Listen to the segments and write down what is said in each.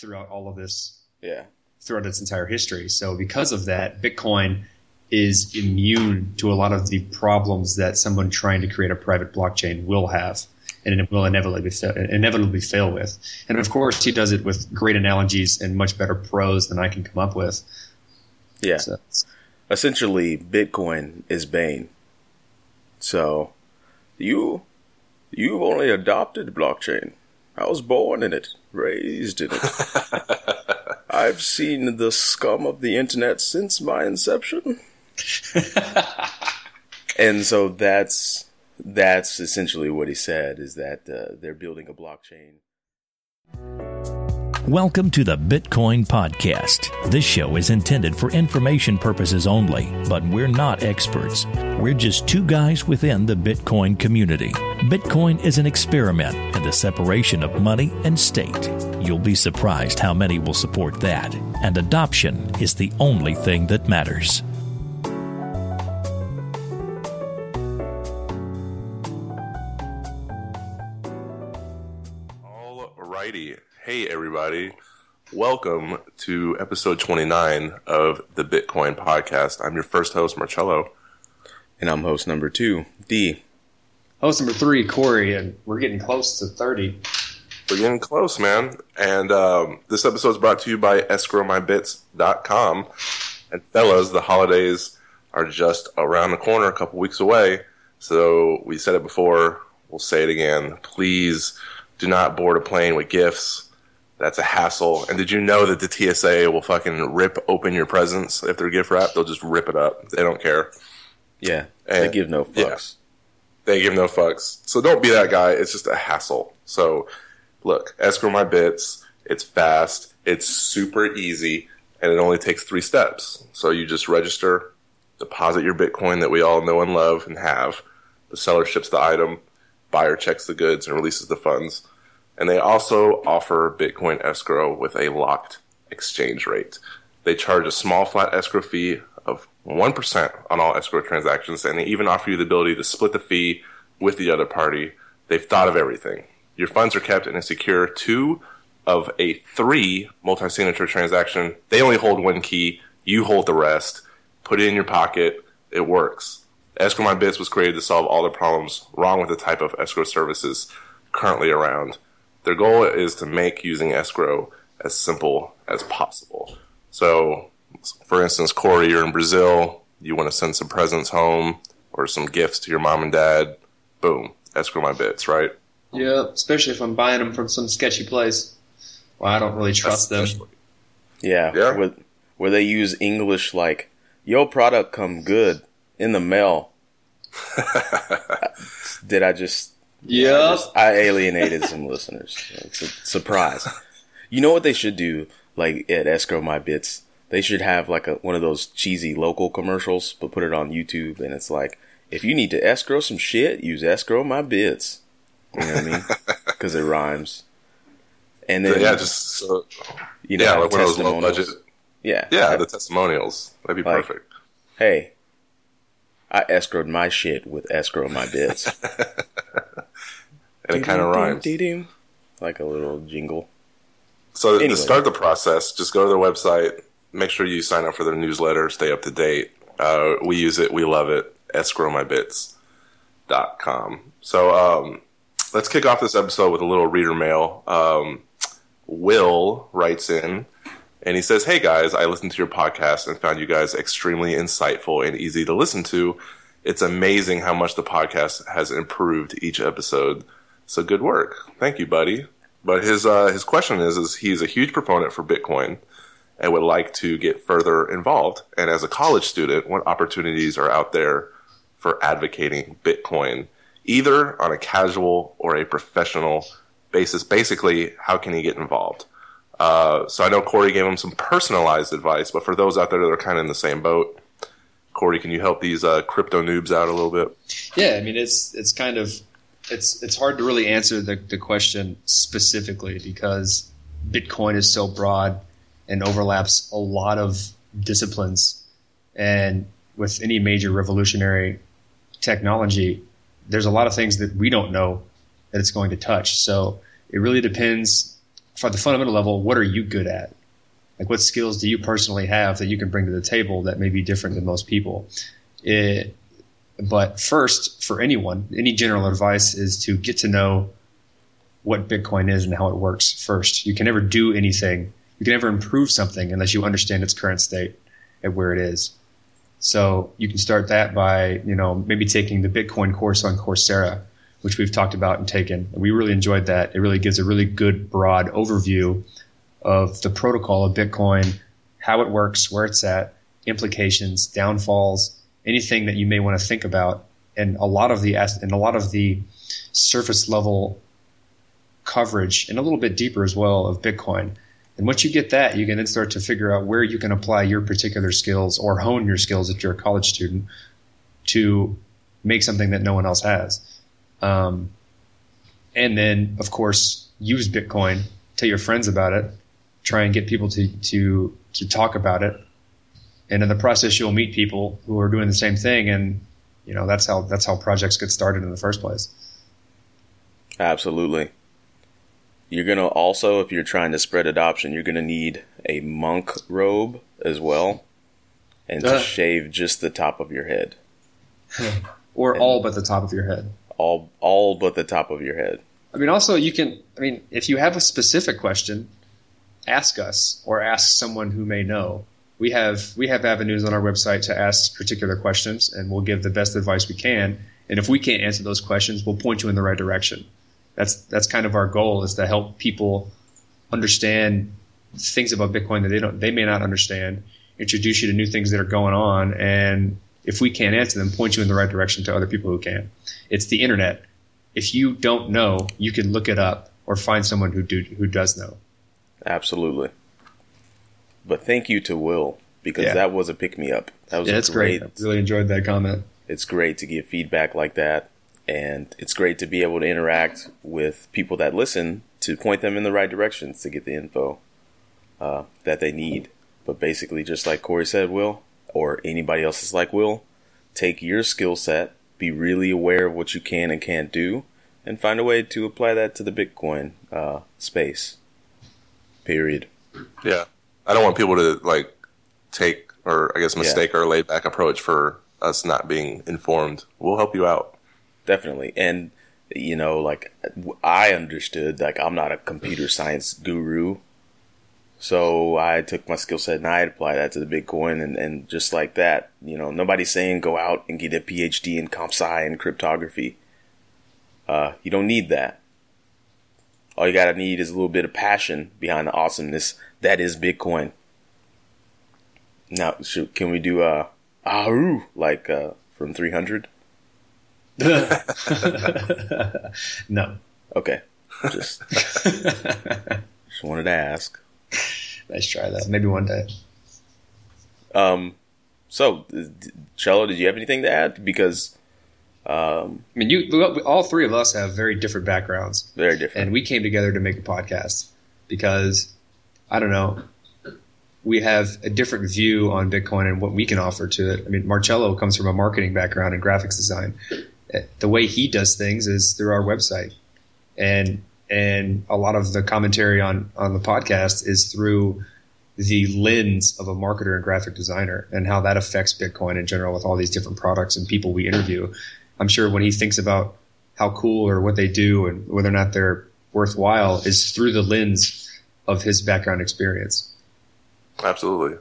throughout all of this Yeah. throughout its entire history. So because of that, Bitcoin is immune to a lot of the problems that someone trying to create a private blockchain will have and it will inevitably inevitably fail with. And of course, he does it with great analogies and much better prose than I can come up with. Yeah. So, Essentially, Bitcoin is Bane. So, you, you've only adopted blockchain. I was born in it, raised in it. I've seen the scum of the internet since my inception. and so that's that's essentially what he said is that uh, they're building a blockchain. Welcome to the Bitcoin Podcast. This show is intended for information purposes only, but we're not experts. We're just two guys within the Bitcoin community. Bitcoin is an experiment in the separation of money and state. You'll be surprised how many will support that, and adoption is the only thing that matters. Hey, everybody. Welcome to episode 29 of the Bitcoin Podcast. I'm your first host, Marcello. And I'm host number two, D. host number three, Corey, and we're getting close to 30. We're getting close, man. And um, this episode is brought to you by escrowmybits.com. And fellas, the holidays are just around the corner, a couple weeks away. So we said it before, we'll say it again. Please do not board a plane with gifts. That's a hassle. And did you know that the TSA will fucking rip open your presents if they're gift wrapped? They'll just rip it up. They don't care. Yeah, they give no yeah. fucks. They give no fucks. So don't be that guy. It's just a hassle. So look, escrow my bits. It's fast. It's super easy, and it only takes three steps. So you just register, deposit your Bitcoin that we all know and love and have. The seller ships the item, buyer checks the goods and releases the funds. And they also offer Bitcoin escrow with a locked exchange rate. They charge a small flat escrow fee of 1% on all escrow transactions, and they even offer you the ability to split the fee with the other party. They've thought of everything. Your funds are kept in a secure two of a three multi signature transaction. They only hold one key, you hold the rest. Put it in your pocket, it works. Escrow My Bits was created to solve all the problems wrong with the type of escrow services currently around. Their goal is to make using escrow as simple as possible. So, for instance, Corey, you're in Brazil, you want to send some presents home or some gifts to your mom and dad. Boom, escrow my bits, right? Yeah, especially if I'm buying them from some sketchy place. Well, I don't really trust them. Especially- Yeah, Yeah. Where, where they use English like, "Your product come good in the mail." Did I just? I, just- I alienated some listeners. It's a surprise. You know what they should do? Like at Escrow My Bits, they should have like a one of those cheesy local commercials, but put it on YouTube, and it's like, if you need to escrow some shit, use Escrow My Bits. You know what I mean? Because it rhymes. And then yeah, just so, you know, yeah, like one of those low budget. Yeah, Yeah, the testimonials. That'd be Like- perfect. hey, I escrowed my shit with escrow my bits. And it kind of rhymes. Like a little jingle. So Anyway. to start the process, just go to their website. Make sure you sign up for their newsletter. Stay up to date. Uh, we use it. We love it. Escrowmybits.com. So um, let's kick off this episode with a little reader mail. Um, Will writes in and he says, Hey guys, I listened to your podcast and found you guys extremely insightful and easy to listen to. It's amazing how much the podcast has improved each episode. So good work. Thank you, buddy. But his uh, his question is is he's a huge proponent for Bitcoin and would like to get further involved. And as a college student, what opportunities are out there for advocating Bitcoin, either on a casual or a professional basis? Basically, how can he get involved? Uh, so I know Corey gave him some personalized advice, but for those out there that are kind of in the same boat, Corey, can you help these uh, crypto noobs out a little bit? Yeah, I mean it's it's kind of it's it's hard to really answer the, the question specifically because Bitcoin is so broad and overlaps a lot of disciplines, and with any major revolutionary technology, there's a lot of things that we don't know that it's going to touch. So it really depends for the fundamental level, what are you good at? Like, what skills do you personally have that you can bring to the table that may be different than most people? It, but first, for anyone, any general advice is to get to know what Bitcoin is and how it works first. You can never do anything, you can never improve something unless you understand its current state and where it is. So you can start that by, you know, maybe taking the Bitcoin course on Coursera, which we've talked about and taken. We really enjoyed that. It really gives a really good broad overview of the protocol of Bitcoin, how it works, where it's at, implications, downfalls, anything that you may want to think about, and a lot of the and a lot of the surface level coverage and a little bit deeper as well of Bitcoin. And once you get that, you can then start to figure out where you can apply your particular skills or hone your skills if you're a college student to make something that no one else has. Um, and then, of course, use Bitcoin, tell your friends about it, try and get people to, to, to talk about it. And in the process, you'll meet people who are doing the same thing. And, you know, that's how, that's how projects get started in the first place. Absolutely. You're going to also, if you're trying to spread adoption, you're going to need a monk robe as well and to Uh. shave just the top of your head. Or all but the top of your head. All, all but the top of your head. I mean, also you can. I mean, if you have a specific question, ask us or ask someone who may know. We have we have avenues on our website to ask particular questions, and we'll give the best advice we can. And if we can't answer those questions, we'll point you in the right direction. That's that's kind of our goal is to help people understand things about Bitcoin that they don't they may not understand, introduce you to new things that are going on, and if we can't answer them, point you in the right direction to other people who can. It's the internet. If you don't know, you can look it up or find someone who do who does know. Absolutely. But thank you to Will because Yeah. that was a pick me up. That was Yeah, that's great. I really enjoyed that comment. it's great to get feedback like that and it's great to be able to interact with people that listen to point them in the right directions to get the info uh, that they need but basically just like corey said will or anybody else is like will take your skill set be really aware of what you can and can't do and find a way to apply that to the bitcoin uh, space period Yeah. I don't want people to like take or I guess mistake our laid back approach for us not being informed. We'll help you out. definitely and you know like i understood like i'm not a computer science guru so i took my skill set and i applied that to the bitcoin and, and just like that you know nobody's saying go out and get a phd in comp sci and cryptography uh, you don't need that all you gotta need is a little bit of passion behind the awesomeness that is bitcoin now should, can we do uh ahoo like uh from 300 no. Okay. Just just wanted to ask. Nice try that. Maybe one day. Um so Cello, did you have anything to add? Because um I mean, you all three of us have very different backgrounds. very different. and we came together to make a podcast because I don't know, we have a different view on Bitcoin and what we can offer to it. I mean, Marcello comes from a marketing background and graphics design. The way he does things is through our website, and and a lot of the commentary on on the podcast is through the lens of a marketer and graphic designer and how that affects Bitcoin in general with all these different products and people we interview. I'm sure when he thinks about how cool or what they do and whether or not they're worthwhile is through the lens of his background experience. Absolutely.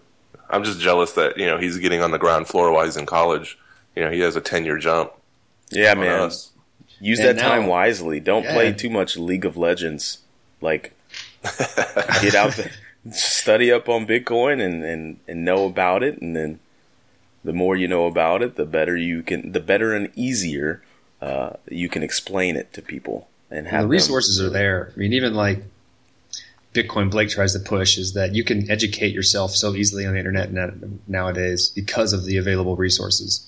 I'm just jealous that, you know, he's getting on the ground floor while he's in college. You know, he has a 10 year jump yeah, man. us. Use And that now- time wisely. Don't Yeah. play too much League of Legends. Like get out there, study up on Bitcoin and, and, and know about it and then the more you know about it, the better you can the better and easier uh, you can explain it to people and have And the them- resources are there. I mean, even like Bitcoin Blake tries to push is that you can educate yourself so easily on the internet nowadays because of the available resources.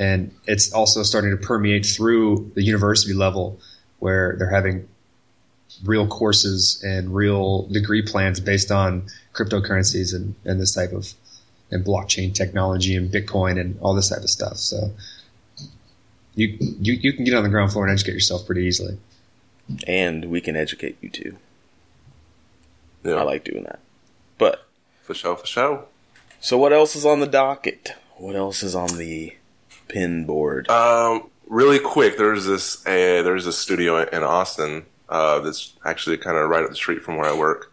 And it's also starting to permeate through the university level where they're having real courses and real degree plans based on cryptocurrencies and, and this type of and blockchain technology and Bitcoin and all this type of stuff. So you, you you can get on the ground floor and educate yourself pretty easily. and we can educate you too. Yeah. I like doing that. But For sure, for sure. so what else is on the docket? What else is on the pin board? Um, really quick, there's this uh, there's a studio in Austin uh, that's actually kind of right up the street from where I work.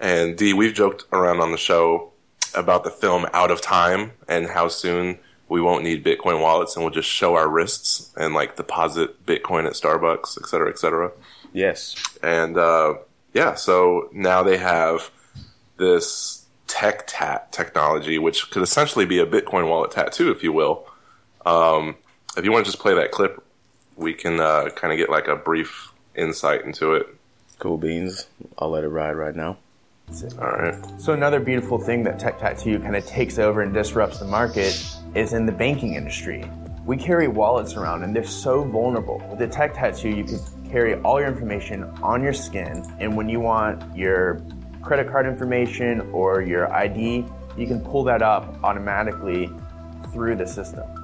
And D, we've joked around on the show about the film Out of Time and how soon we won't need Bitcoin wallets and we'll just show our wrists and like deposit Bitcoin at Starbucks, et cetera, et cetera. yes. And uh, yeah, so now they have this tech tat technology, which could essentially be a Bitcoin wallet tattoo, if you will. Um, if you want to just play that clip, we can uh, kind of get like a brief insight into it. Cool beans. I'll let it ride right now. All right. So another beautiful thing that Tech Tattoo kind of takes over and disrupts the market is in the banking industry. We carry wallets around and they're so vulnerable. With a Tech Tattoo, you can carry all your information on your skin, and when you want your credit card information or your ID, you can pull that up automatically through the system.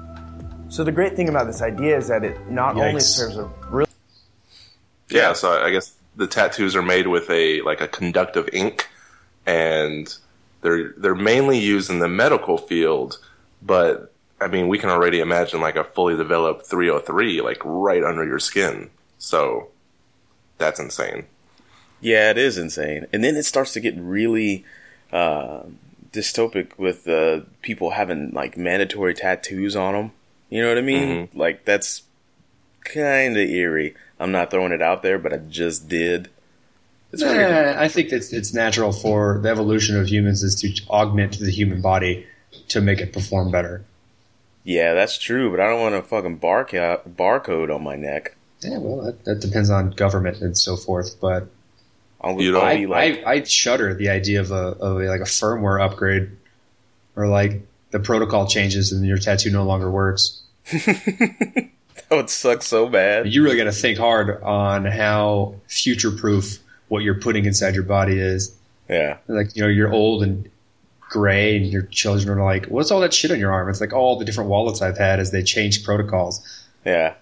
So the great thing about this idea is that it not only serves a really Yeah, so I guess the tattoos are made with a like a conductive ink, and they're they're mainly used in the medical field. But I mean, we can already imagine like a fully developed 303 like right under your skin. So that's insane. Yeah, it is insane. And then it starts to get really uh, dystopic with uh, people having like mandatory tattoos on them. You know what I mean? Mm-hmm. Like that's kind of eerie. I'm not throwing it out there, but I just did. It's weird. I think it's it's natural for the evolution of humans is to augment the human body to make it perform better. Yeah, that's true, but I don't want a fucking barcode barcode on my neck. Yeah, well, that, that depends on government and so forth. But I'm You gonna I, like, I, I shudder at the idea of a of a, like a firmware upgrade, or like the protocol changes and your tattoo no longer works. that would suck so bad. You really got to think hard on how future proof what you're putting inside your body is. Yeah, Like you know, you're old and gray, and your children are like, "What's all that shit on your arm?" It's like all the different wallets I've had as they change protocols. yeah.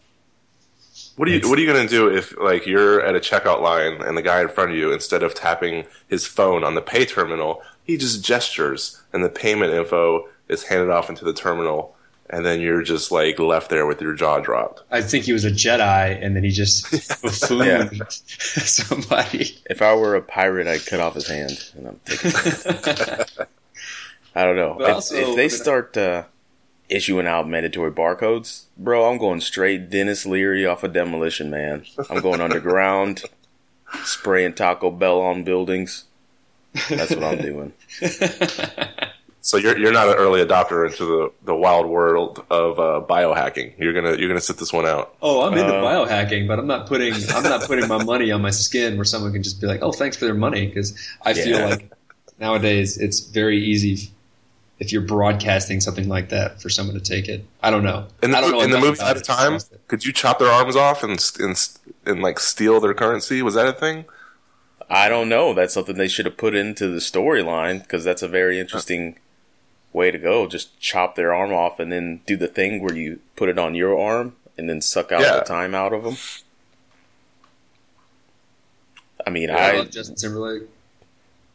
What are you What are you gonna do if like you're at a checkout line and the guy in front of you, instead of tapping his phone on the pay terminal, he just gestures and the payment info is handed off into the terminal, and then you're just like left there with your jaw dropped. I think he was a Jedi, and then he just buffooned Yeah. somebody. If I were a pirate, I'd cut off his hand, and I'm taking. I don't know. If, also- if they start uh, issuing out mandatory barcodes, bro, I'm going straight Denis Leary off of Demolition Man. I'm going underground, spraying Taco Bell on buildings. That's what I'm doing. So you're you're not an early adopter into the, the wild world of uh, biohacking. You're gonna you're gonna sit this one out. Oh, I'm into Uh, biohacking, but I'm not putting I'm not putting my money on my skin where someone can just be like, "Oh, thanks for their money," because I feel like nowadays it's very easy if you're broadcasting something like that for someone to take it. I don't know. In the, I don't know in the enough movie about Out. Time, could you chop their arms off and, and and like steal their currency? Was that a thing? I don't know. That's something they should have put into the storyline because that's a very interesting way to go. Just chop their arm off and then do the thing where you put it on your arm and then suck out Yeah. the time out of them. I mean, I I love Justin Timberlake.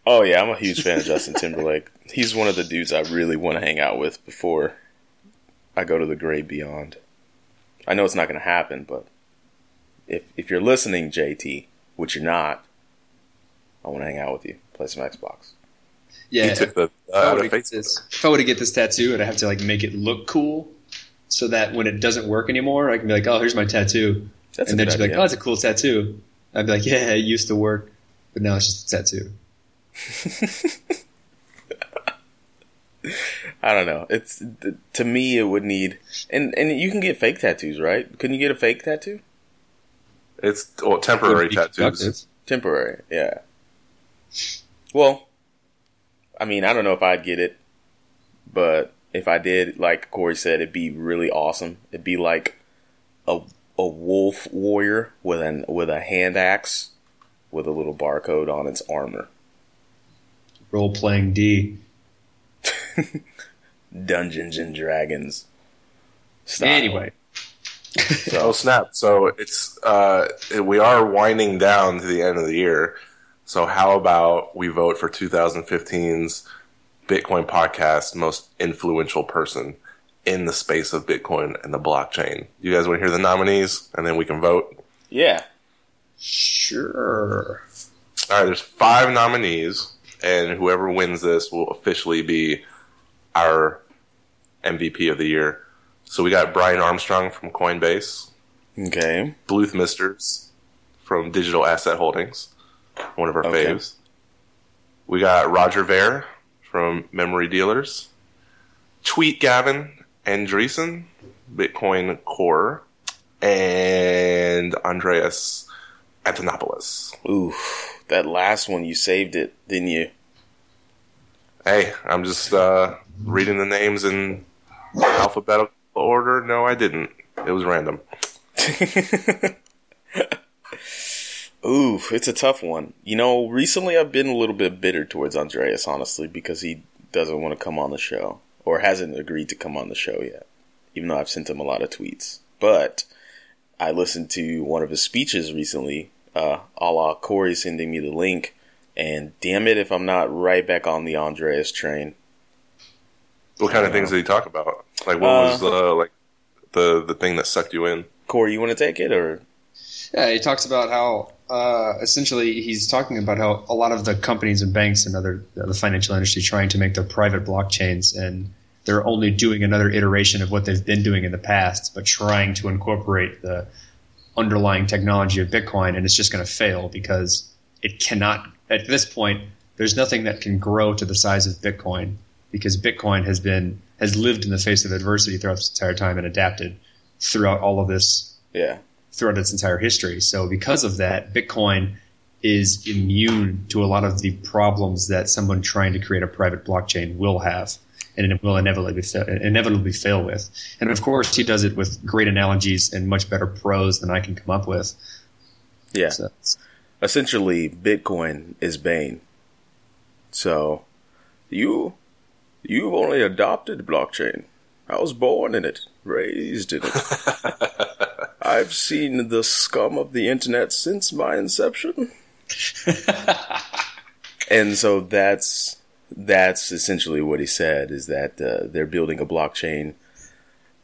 oh yeah, I'm a huge fan of Justin Timberlake. He's one of the dudes I really want to hang out with before I go to the grave beyond. I know it's not going to happen, but if if you're listening, JT, which you're not, I want to hang out with you, play some Xbox. Yeah, he took the if uh, I out were of to get Facebook. this, if I were to get this tattoo, I'd have to like make it look cool, so that when it doesn't work anymore, I can be like, "Oh, here's my tattoo," That's and then good she'd be like, "Oh, it's a cool tattoo." I'd be like, "Yeah, it used to work, but now it's just a tattoo." I don't know. It's to me, it would need and and you can get fake tattoos, right? Couldn't you get a fake tattoo? It's or temporary Would tattoos. productive. Temporary, yeah. Well, I mean, I don't know if I'd get it, but if I did, like Corey said, it'd be really awesome. It'd be like a a wolf warrior with an with a hand axe with a little barcode on its armor. Role playing D. Dungeons and Dragons. Style. Anyway, Oh snap! So it's uh, we are winding down to the end of the year. So how about we vote for 2015's Bitcoin podcast most influential person in the space of Bitcoin and the blockchain? You guys want to hear the nominees and then we can vote? Yeah. Sure. All right, there's five nominees, and whoever wins this will officially be our MVP of the year. So we got Brian Armstrong from Coinbase, Okay. Blythe Masters from Digital Asset Holdings, one of our Okay. faves. We got Roger Ver from Memory Dealers, Tweet Gavin Andresen, Bitcoin Core, and Andreas Antonopoulos. Ooh, that last one you saved it, didn't you? Hey, I'm just uh, reading the names in alphabetical order. No, I didn't. It was random. Ooh, it's a tough one. You know, recently I've been a little bit bitter towards Andreas, honestly, because he doesn't want to come on the show or hasn't agreed to come on the show yet, even though I've sent him a lot of tweets. But I listened to one of his speeches recently, uh, a la Corey sending me the link, and damn it if I'm not right back on the Andreas train. What kind of things did he talk about? Like, what Uh, was the like the the thing that sucked you in? Corey, you want to take it or? Yeah, he talks about how uh, essentially he's talking about how a lot of the companies and banks and other the financial industry trying to make their private blockchains and they're only doing another iteration of what they've been doing in the past, but trying to incorporate the underlying technology of Bitcoin, and it's just going to fail because it cannot. At this point, there's nothing that can grow to the size of Bitcoin because Bitcoin has been has lived in the face of adversity throughout this entire time and adapted throughout all of this Yeah. Throughout its entire history. So because of that, Bitcoin is immune to a lot of the problems that someone trying to create a private blockchain will have and it will inevitably fa- inevitably fail with. And of course, he does it with great analogies and much better prose than I can come up with. Yeah. So essentially Bitcoin is Bane. So you you've only adopted blockchain. I was born in it, raised in it. I've seen the scum of the internet since my inception. and so that's that's essentially what he said is that uh, they're building a blockchain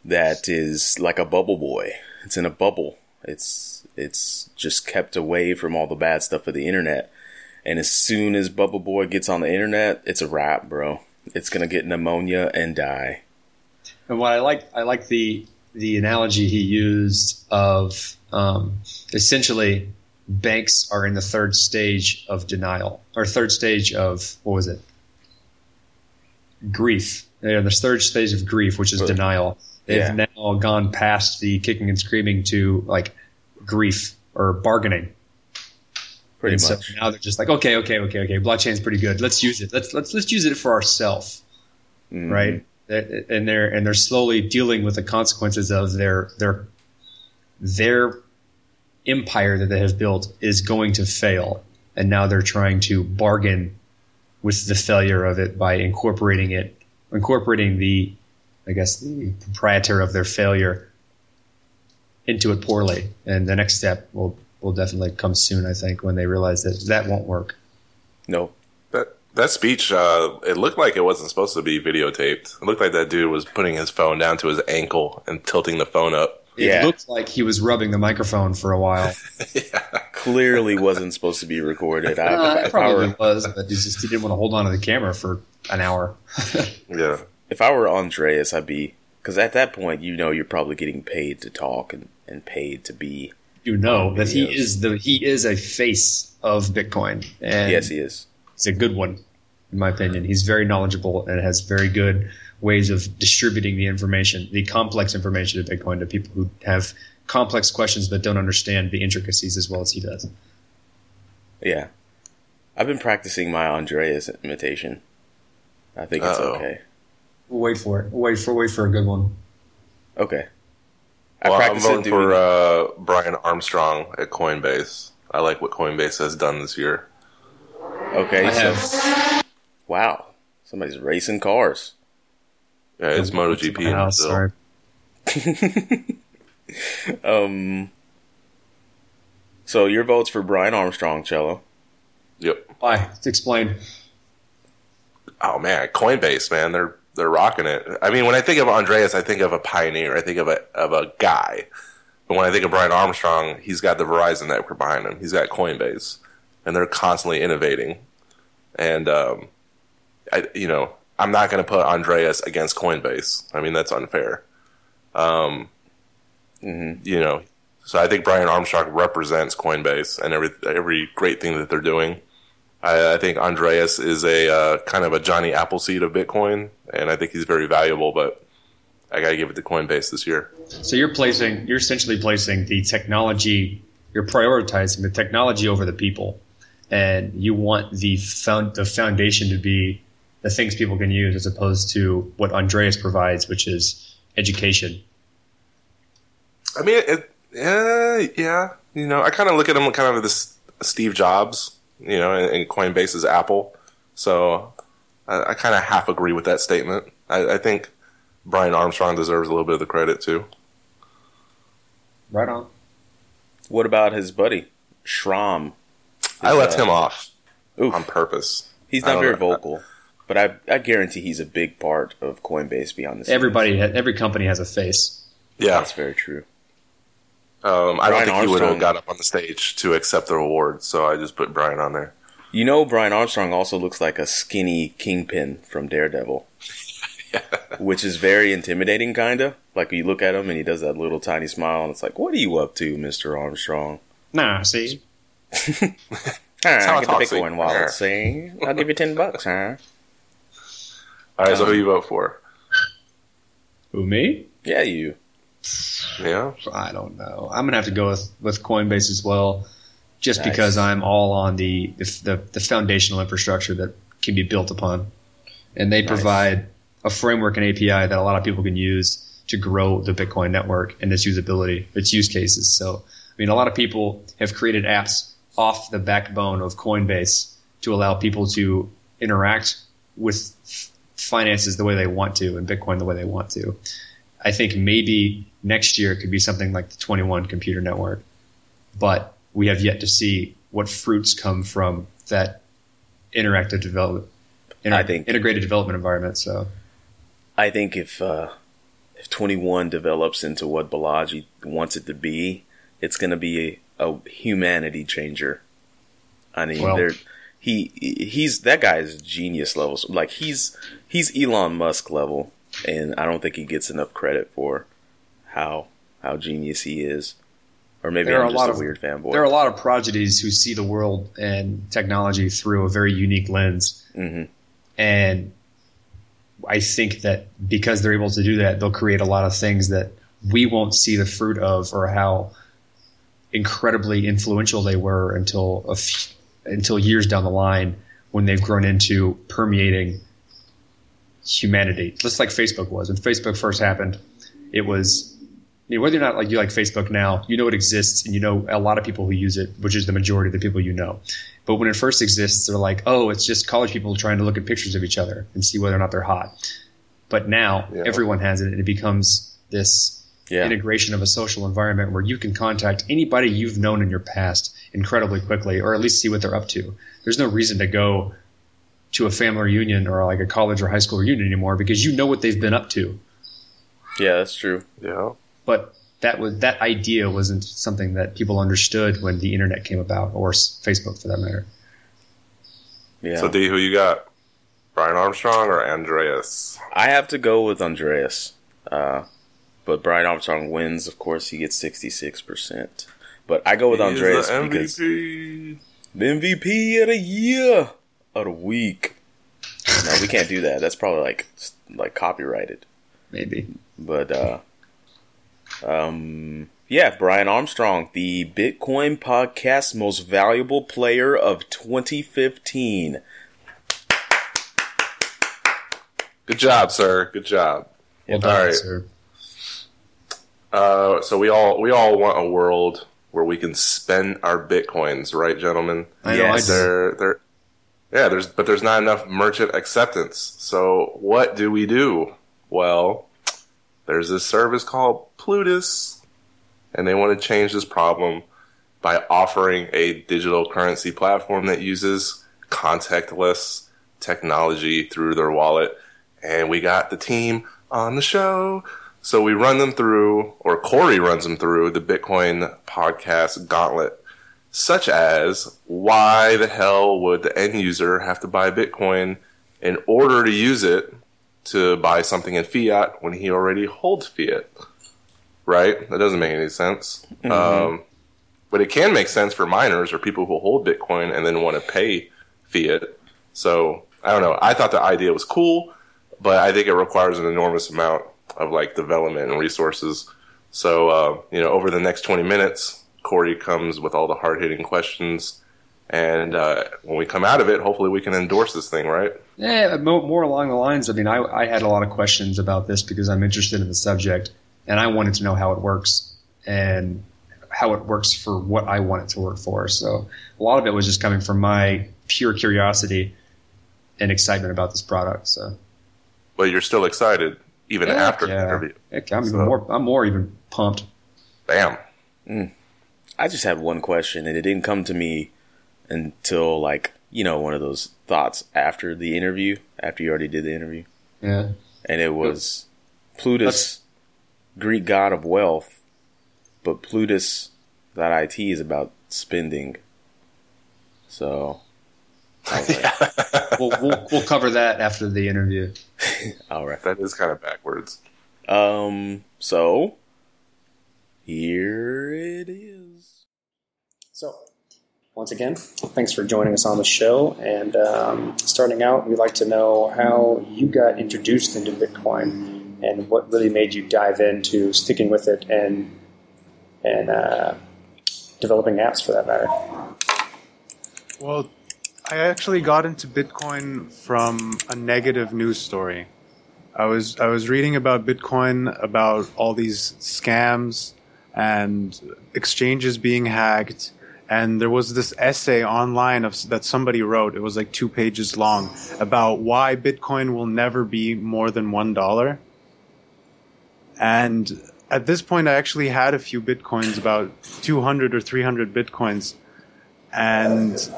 that is like a bubble boy. It's in a bubble. It's it's just kept away from all the bad stuff of the internet. And as soon as Bubble Boy gets on the internet, it's a wrap, bro. It's gonna get pneumonia and die. And what I like, I like the the analogy he used of um, essentially banks are in the third stage of denial or third stage of what was it? Grief. They're in the third stage of grief, which is denial. They've Yeah. now gone past the kicking and screaming to like grief or bargaining. Pretty and much. So now they're just like, okay, okay, okay, okay. Blockchain's pretty good. Let's use it. Let's let's let's use it for ourselves Mhm. right? And they're and they're slowly dealing with the consequences of their their their empire that they have built is going to fail, and now they're trying to bargain with the failure of it by incorporating it, incorporating the, I guess the proprietor of their failure into it poorly. And the next step will will definitely come soon, I think, when they realize that that won't work. No. That that speech, uh, it looked like it wasn't supposed to be videotaped. It looked like that dude was putting his phone down to his ankle and tilting the phone up. It Yeah. looked like he was rubbing the microphone for a while. Clearly wasn't supposed to be recorded. I, Uh, it I probably were, was, but he just he didn't want to hold on to the camera for an hour. Yeah. if I were Andreas, I'd be because at that point, you know, you're probably getting paid to talk and, and paid to be. you know that he is the he is a face of Bitcoin, and yes, he is. he's a good one, in my opinion. He's very knowledgeable and has very good ways of distributing the information, the complex information of Bitcoin to people who have complex questions but don't understand the intricacies as well as he does. Yeah. I've been practicing my Andreas imitation. I think it's Uh-oh. okay. We'll wait for it. We'll wait for wait for a good one. Okay. I Well, I'm practiced it voting for uh, Brian Armstrong at Coinbase. I like what Coinbase has done this year. Okay, I so have wow, somebody's racing cars. Yeah, it's MotoGP in house, Brazil. sorry. Um, so your votes for Brian Armstrong, Cello. Yep. Why? Explain. Oh man, Coinbase, man, they're they're rocking it. I mean, when I think of Andreas, I think of a pioneer. I think of a of a guy. But when I think of Brian Armstrong, he's got the Verizon network behind him. He's got Coinbase, and they're constantly innovating. And um, I, you know, I'm not going to put Andreas against Coinbase. I mean, that's unfair. Um, you know, so I think Brian Armstrong represents Coinbase and every every great thing that they're doing. I, I think Andreas is a uh, kind of a Johnny Appleseed of Bitcoin, and I think he's very valuable. But I got to give it to Coinbase this year. So you're placing, you're essentially placing the technology, you're prioritizing the technology over the people, and you want the found the foundation to be the things people can use as opposed to what Andreas provides, which is education. I mean, it, yeah, yeah. You know, I kind of look at him kind of this Steve Jobs, you know, and, and Coinbase's Apple. So I, I kind of half agree with that statement. I, I think Brian Armstrong deserves a little bit of the credit too. Right on. What about his buddy Schramm? I left uh, him off Oof. on purpose. He's not very know. vocal, but I I guarantee he's a big part of Coinbase beyond this. scenes. Everybody, every company has a face. Yeah, That's very true. um, I don't Brian think he would have got up on the stage to accept the award, so I just put Brian on there. You know, Brian Armstrong also looks like a skinny kingpin from Daredevil, which is very intimidating, kind of. Like you look at him and he does that little tiny smile, and it's like, "What are you up to, Mister Armstrong?" Nah, see, Huh, how I get the Bitcoin wallet, see? I'll give you ten bucks, huh? All right, so Um, who you vote for? who me? Yeah, you. Yeah, I don't know. I'm gonna have to go with, with Coinbase as well, just Nice. because I'm all on the, the the foundational infrastructure that can be built upon, and they Nice. provide a framework and API that a lot of people can use to grow the Bitcoin network and its usability, its use cases. So, I mean, a lot of people have created apps off the backbone of Coinbase to allow people to interact with f- finances the way they want to and Bitcoin the way they want to. I think maybe next year it could be something like the 21 computer network, but we have yet to see what fruits come from that interactive development, inter- I think- integrated development environment. So I think if uh, if Twenty One develops into what Balaji wants it to be, it's going to be a, a humanity changer. I mean, Well- there he he's that guy is genius levels. Like he's he's Elon Musk level, and I don't think he gets enough credit for how how genius he is. Or maybe There I'm a just lot a of- weird fanboy. there are a lot of prodigies who see the world and technology through a very unique lens. hmm And I think that because they're able to do that, they'll create a lot of things that we won't see the fruit of or how incredibly influential they were until a f- until years down the line when they've grown into permeating humanity. Just like Facebook was. When Facebook first happened, it was I mean, whether or not like you like Facebook now, you know it exists and you know a lot of people who use it, which is the majority of the people you know. But when it first exists, they're like, oh, it's just college people trying to look at pictures of each other and see whether or not they're hot. But now Yeah. everyone has it and it becomes this yeah, integration of a social environment where you can contact anybody you've known in your past incredibly quickly or at least see what they're up to. There's no reason to go to a family reunion or like a college or high school reunion anymore because you know what they've been up to. yeah, that's true. yeah. but that was that idea wasn't something that people understood when the internet came about or Facebook for that matter. Yeah, So D, who you got? Brian Armstrong or Andreas? I have to go with Andreas. Uh, but Brian Armstrong wins, of course, he gets 66%. But I go with He's Andreas the because MVP. the MVP of the year, of the week. No, we can't do that. That's probably like like copyrighted. Maybe. But uh um yeah, Brian Armstrong, the Bitcoin podcast most valuable player of 2015. Good job, sir. Good job. Well done, right. sir. Uh, so we all we all want a world where we can spend our bitcoins, right, gentlemen? I know Yes. I do. There, there, yeah. There's but there's not enough merchant acceptance. So what do we do? Well, there's this service called Plutus, and they want to change this problem. by offering a digital currency platform that uses contactless technology through their wallet. And we got the team on the show. So we run them through, or Corey runs them through the Bitcoin podcast gauntlet, such as why the hell would the end user have to buy Bitcoin in order to use it to buy something in fiat when he already holds fiat? Right? That doesn't make any sense. Um, but it can make sense for miners or people who hold Bitcoin and then want to pay fiat. So I don't know. I thought the idea was cool, but I think it requires an enormous amount of like development and resources. So uh, you know, over the next twenty minutes, Corey comes with all the hard hitting questions, and uh, when we come out of it, hopefully we can endorse this thing, right? Yeah, more along the lines. I mean, I, I had a lot of questions about this because I'm interested in the subject, and I wanted to know how it works and how it works for what I want it to work for. So a lot of it was just coming from my pure curiosity and excitement about this product. So But you're still excited even Heck after the interview. Heck, I'm So- even more. I'm more even pumped. Bam. Mm. I just had one question, and it didn't come to me until like you know one of those thoughts after the interview, after you already did the interview, Yeah. and it was Plutus, Greek god of wealth, but Plutus.it is about spending. So, I was like, we'll, we'll we'll cover that after the interview. all right. That is kind of backwards. Um. So here it is. So, once again, thanks for joining us on the show. And um, starting out, we'd like to know how you got introduced into Bitcoin and what really made you dive into sticking with it and and uh, developing apps for that matter. Well, I actually got into Bitcoin from a negative news story. I was I was reading about Bitcoin about all these scams and exchanges being hacked. And there was this essay online of that somebody wrote. It was like 2 pages long about why Bitcoin will never be more than $1 and at this point I actually had a few Bitcoins about 200 or 300 Bitcoins and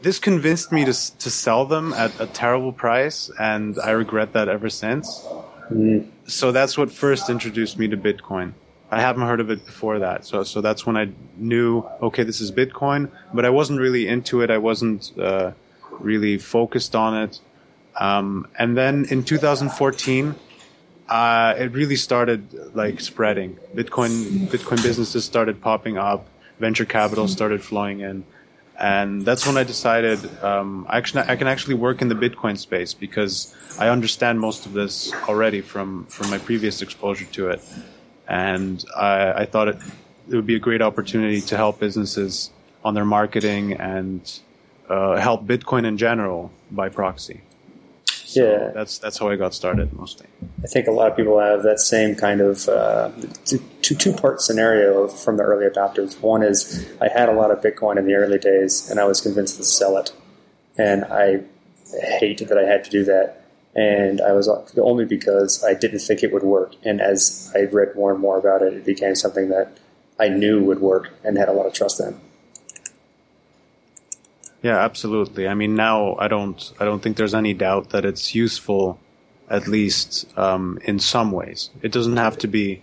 this convinced me to to sell them at a terrible price, and I regret that ever since. So that's what first introduced me to Bitcoin. I haven't heard of it before that, so so that's when I knew okay, this is Bitcoin, but I wasn't really into it. I wasn't uh, really focused on it. Um, and then in 2014, uh, it really started like spreading. Bitcoin Bitcoin businesses started popping up. Venture capital started flowing in, and that's when I decided um, I, actually, I can actually work in the Bitcoin space because I understand most of this already from from my previous exposure to it, and I, I thought it, it would be a great opportunity to help businesses on their marketing and uh, help Bitcoin in general by proxy. So Yeah. that's that's how I got started mostly. I think a lot of people have that same kind of uh, two two part scenario from the early adopters. One is I had a lot of Bitcoin in the early days, and I was convinced to sell it, and I hate that I had to do that. And I was only because I didn't think it would work. And as I read more and more about it, it became something that I knew would work and had a lot of trust in. Yeah, absolutely. I mean, now I don't, I don't think there's any doubt that it's useful, at least um, in some ways. It doesn't have to be,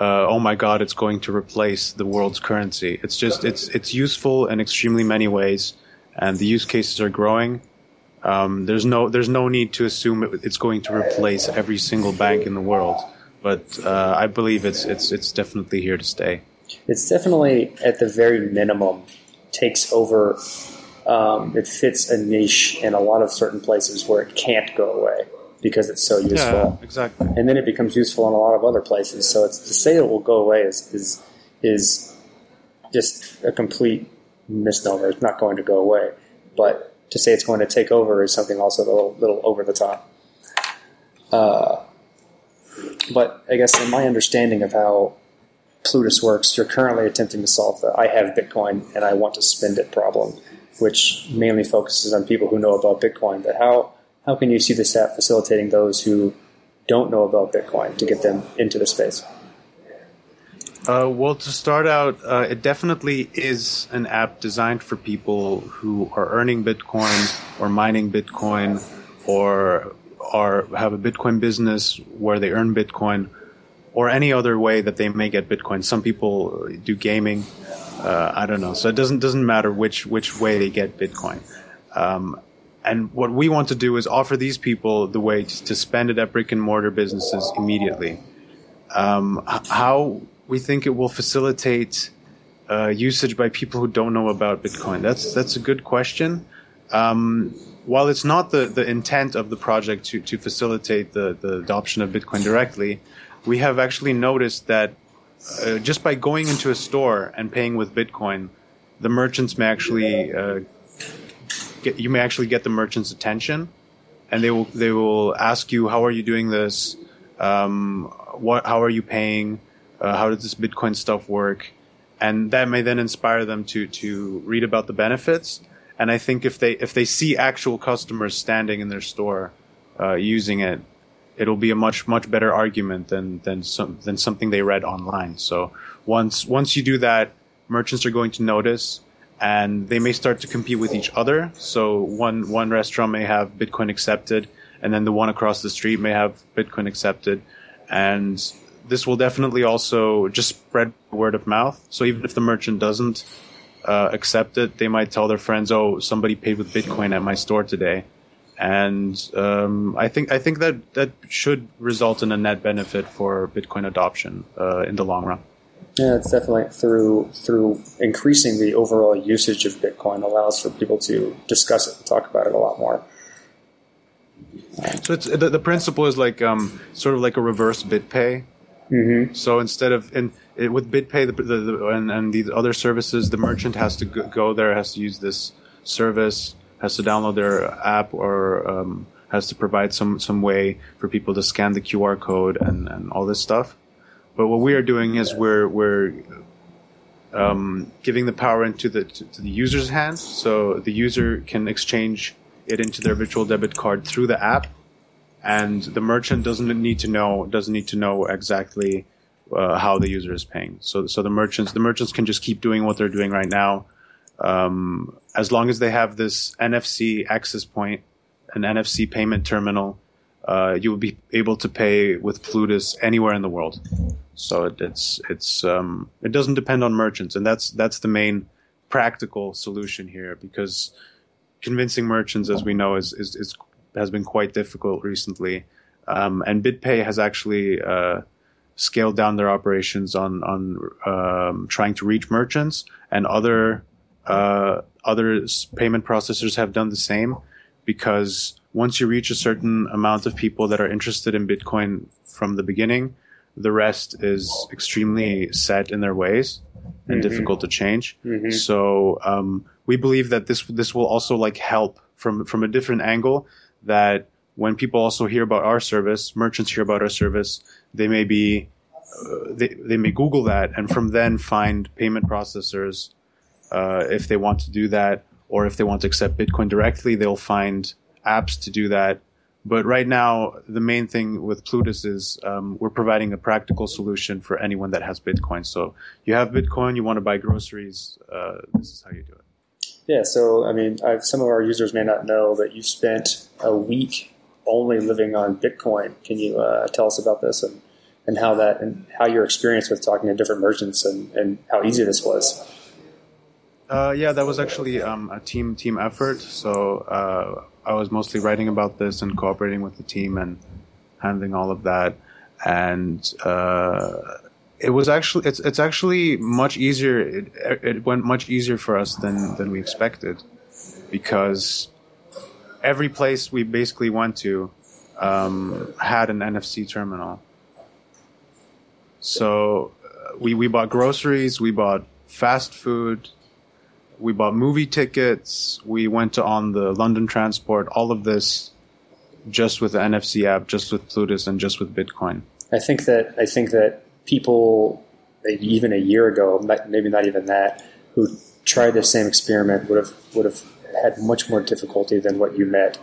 uh, oh my God, it's going to replace the world's currency. It's just, it's, it's useful in extremely many ways, and the use cases are growing. Um, there's no, there's no need to assume it, it's going to replace every single bank in the world, but uh, I believe it's, it's, it's definitely here to stay. it's definitely at the very minimum takes over um, it fits a niche in a lot of certain places where it can't go away because it's so useful. Yeah, exactly. and then it becomes useful in a lot of other places. So it's to say it will go away is is, is just a complete misnomer. It's not going to go away. But to say it's going to take over is something also a little, little over the top. Uh, but I guess in my understanding of how Plutus works, you're currently attempting to solve the I have Bitcoin and I want to spend it problem, which mainly focuses on people who know about Bitcoin. But how, how can you see this app facilitating those who don't know about Bitcoin to get them into the space? Uh, well, to start out, uh, it definitely is an app designed for people who are earning Bitcoin or mining Bitcoin or are have a Bitcoin business where they earn Bitcoin or any other way that they may get Bitcoin. Some people do gaming. Uh, I don't know. So it doesn't doesn't matter which which way they get Bitcoin. Um, and what we want to do is offer these people the way to, to spend it at brick and mortar businesses immediately. Um, how we think it will facilitate uh, usage by people who don't know about Bitcoin? That's that's a good question. Um, while it's not the, the intent of the project to, to facilitate the, the adoption of Bitcoin directly, we have actually noticed that uh, just by going into a store and paying with Bitcoin, the merchants may actually uh, get you may actually get the merchant's attention, and they will they will ask you how are you doing this, um, what how are you paying, uh, how does this Bitcoin stuff work, and that may then inspire them to to read about the benefits. And I think if they if they see actual customers standing in their store uh, using it, it'll be a much much better argument than than some than something they read online. So once once you do that, merchants are going to notice and they may start to compete with each other. So one one restaurant may have Bitcoin accepted, and then the one across the street may have Bitcoin accepted, and this will definitely also just spread word of mouth. So even if the merchant doesn't uh, accept it, they might tell their friends, "Oh, somebody paid with Bitcoin at my store today," and um, I think I think that that should result in a net benefit for Bitcoin adoption uh, in the long run. Yeah, it's definitely through through increasing the overall usage of Bitcoin allows for people to discuss it and talk about it a lot more. So it's the, the principle is like um, sort of like a reverse BitPay. Mm-hmm. So instead of in it, with BitPay the, the, the, and, and these other services, the merchant has to go, go there, has to use this service, has to download their app, or um, has to provide some some way for people to scan the QR code and, and all this stuff. But what we are doing is we're we're um, giving the power into the to, to the user's hands, so the user can exchange it into their virtual debit card through the app, and the merchant doesn't need to know doesn't need to know exactly uh, how the user is paying. So so the merchants the merchants can just keep doing what they're doing right now, um, as long as they have this NFC access point, an NFC payment terminal. Uh, you will be able to pay with Plutus anywhere in the world. So it, it's it's um, it doesn't depend on merchants, and that's that's the main practical solution here because convincing merchants, as we know, is is, is has been quite difficult recently. Um, and BitPay has actually uh, scaled down their operations on on um, trying to reach merchants, and other uh, other payment processors have done the same because once you reach a certain amount of people that are interested in Bitcoin from the beginning, the rest is extremely set in their ways and mm-hmm. difficult to change. Mm-hmm. So um, we believe that this this will also like help from from a different angle. That when people also hear about our service, merchants hear about our service, they may be uh, they they may Google that and from then find payment processors uh, if they want to do that, or if they want to accept Bitcoin directly, they'll find apps to do that but right now, the main thing with Plutus is um, we're providing a practical solution for anyone that has Bitcoin. So you have Bitcoin, you want to buy groceries, uh, this is how you do it. Yeah, so I mean, I've, some of our users may not know that you spent a week only living on Bitcoin. Can you uh, tell us about this and, and how that and how your experience with talking to different merchants and, and how easy this was? Uh, yeah, that was actually um, a team team effort. So uh, I was mostly writing about this and cooperating with the team and handling all of that. And uh, it was actually it's it's actually much easier. It, it went much easier for us than than we expected because every place we basically went to um, had an NFC terminal. So uh, we we bought groceries, we bought fast food, we bought movie tickets. We went to on the London transport. All of this just with the NFC app, just with Plutus, and just with Bitcoin. I think that I think that people even a year ago, maybe not even that, who tried the same experiment would have would have had much more difficulty than what you met.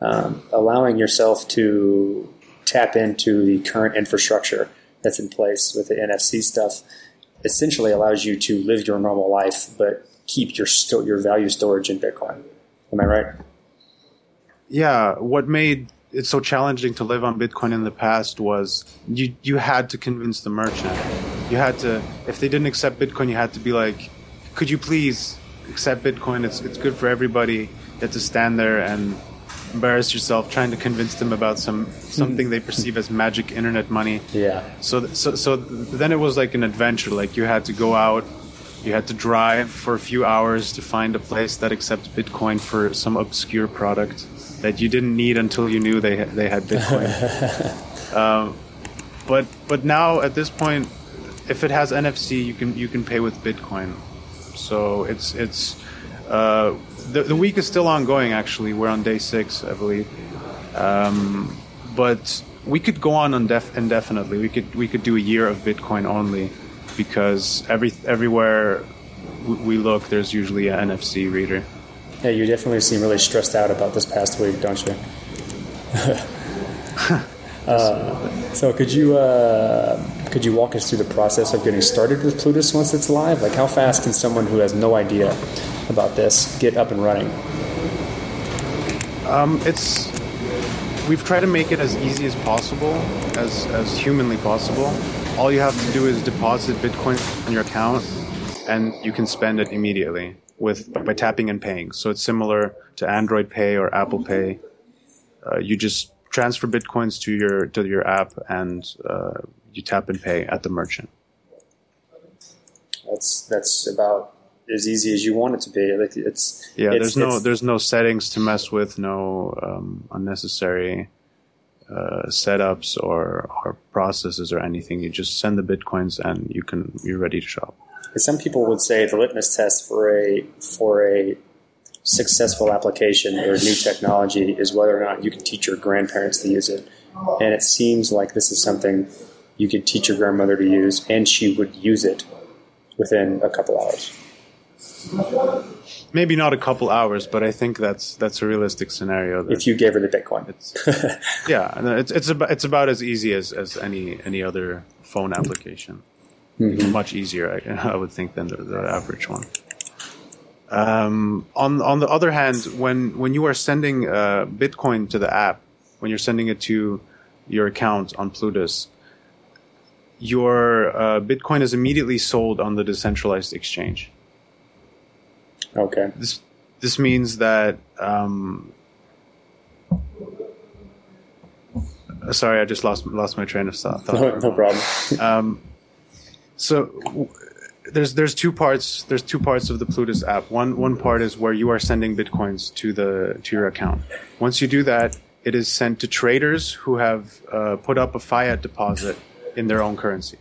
Um, allowing yourself to tap into the current infrastructure that's in place with the NFC stuff essentially allows you to live your normal life, but keep your sto- your value storage in Bitcoin. Am I right? Yeah. What made it so challenging to live on Bitcoin in the past was you you had to convince the merchant. You had to if they didn't accept Bitcoin, you had to be like, could you please accept Bitcoin? It's it's good for everybody. You had to stand there and embarrass yourself trying to convince them about some something hmm. they perceive as magic internet money. Yeah. So, so, so then it was like an adventure. Like you had to go out, you had to drive for a few hours to find a place that accepts Bitcoin for some obscure product that you didn't need until you knew they they had Bitcoin. um, but but now at this point, if it has NFC, you can you can pay with Bitcoin. So it's it's uh, the the week is still ongoing. Actually, we're on day six, I believe. Um, but we could go on indef- indefinitely. We could we could do a year of Bitcoin only, because every everywhere we look, there's usually an NFC reader. Yeah, you definitely seem really stressed out about this past week, don't you? uh, so could you uh, could you walk us through the process of getting started with Plutus once it's live? Like, how fast can someone who has no idea about this get up and running? Um, it's we've tried to make it as easy as possible, as as humanly possible. All you have to do is deposit Bitcoin on your account, and you can spend it immediately with by tapping and paying. So it's similar to Android Pay or Apple Pay. Uh, you just transfer bitcoins to your to your app, and uh, you tap and pay at the merchant. That's that's about as easy as you want it to be. Like it's Yeah, it's, there's no there's no settings to mess with, no um, unnecessary uh, setups or, or processes or anything. You just send the bitcoins and you can you're ready to shop. Some people would say the litmus test for a for a successful application or new technology is whether or not you can teach your grandparents to use it. And it seems like this is something you could teach your grandmother to use, and she would use it within a couple hours. Maybe not a couple hours, but I think that's that's a realistic scenario. If you gave her the Bitcoin, yeah, it's it's about it's about as easy as, as any any other phone application. Much easier, I, I would think, than the, the average one. Um, on on the other hand, when when you are sending uh, Bitcoin to the app, when you're sending it to your account on Plutus, your uh, Bitcoin is immediately sold on the decentralized exchange. Okay. This this means that. Um, sorry, I just lost lost my train of thought. No, no problem. So w- there's there's two parts there's two parts of the Plutus app. One one part is where you are sending bitcoins to the to your account. Once you do that, it is sent to traders who have uh, put up a fiat deposit in their own currency.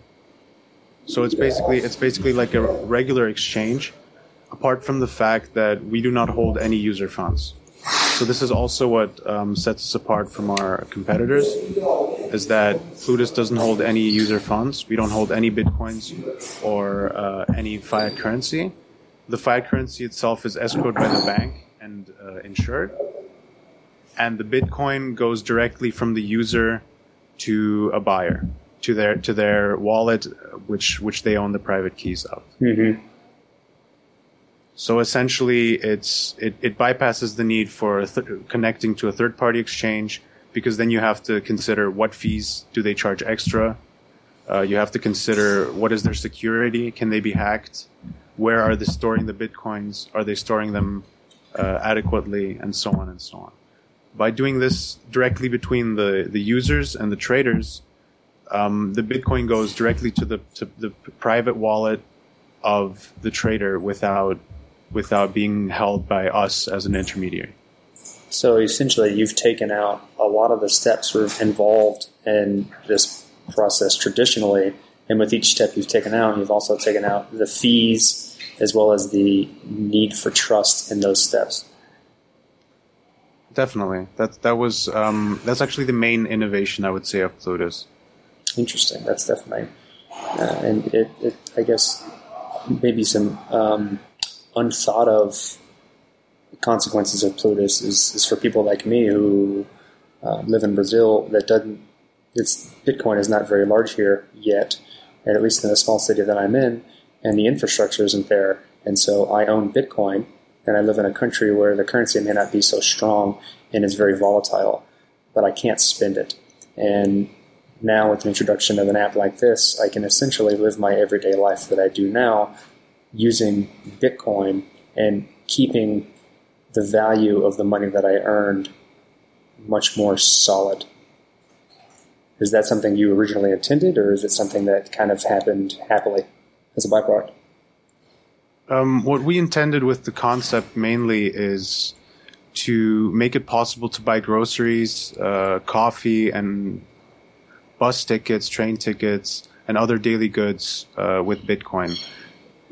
So it's basically it's basically like a regular exchange, apart from the fact that we do not hold any user funds. So this is also what um, sets us apart from our competitors, is that Plutus doesn't hold any user funds. We don't hold any bitcoins or uh, any fiat currency. The fiat currency itself is escrowed by the bank and uh, insured, and the bitcoin goes directly from the user to a buyer to their to their wallet, which which they own the private keys of. So essentially, it's it, it bypasses the need for th- connecting to a third party exchange because then you have to consider what fees do they charge extra. Uh, you have to consider what is their security. Can they be hacked? Where are they storing the bitcoins? Are they storing them uh, adequately? And so on and so on. By doing this directly between the, the users and the traders, um, the Bitcoin goes directly to the to the private wallet of the trader without without being held by us as an intermediary. So essentially, you've taken out a lot of the steps sort of involved in this process traditionally, and with each step you've taken out, you've also taken out the fees as well as the need for trust in those steps. Definitely, that that was um, that's actually the main innovation I would say of Plutus. Interesting. That's definitely, uh, and it, it, I guess, maybe some um, unthought of consequences of Plutus is, is for people like me who uh, live in Brazil that doesn't it's Bitcoin is not very large here yet, at least in the small city that I'm in, and the infrastructure isn't there. And so I own Bitcoin, and I live in a country where the currency may not be so strong and is very volatile, but I can't spend it. And now, with the introduction of an app like this, I can essentially live my everyday life that I do now using Bitcoin and keeping the value of the money that I earned much more solid. Is that something you originally intended, or is it something that kind of happened happily as a byproduct? Um, what we intended with the concept mainly is to make it possible to buy groceries, uh, coffee, and bus tickets, train tickets, and other daily goods uh, with Bitcoin.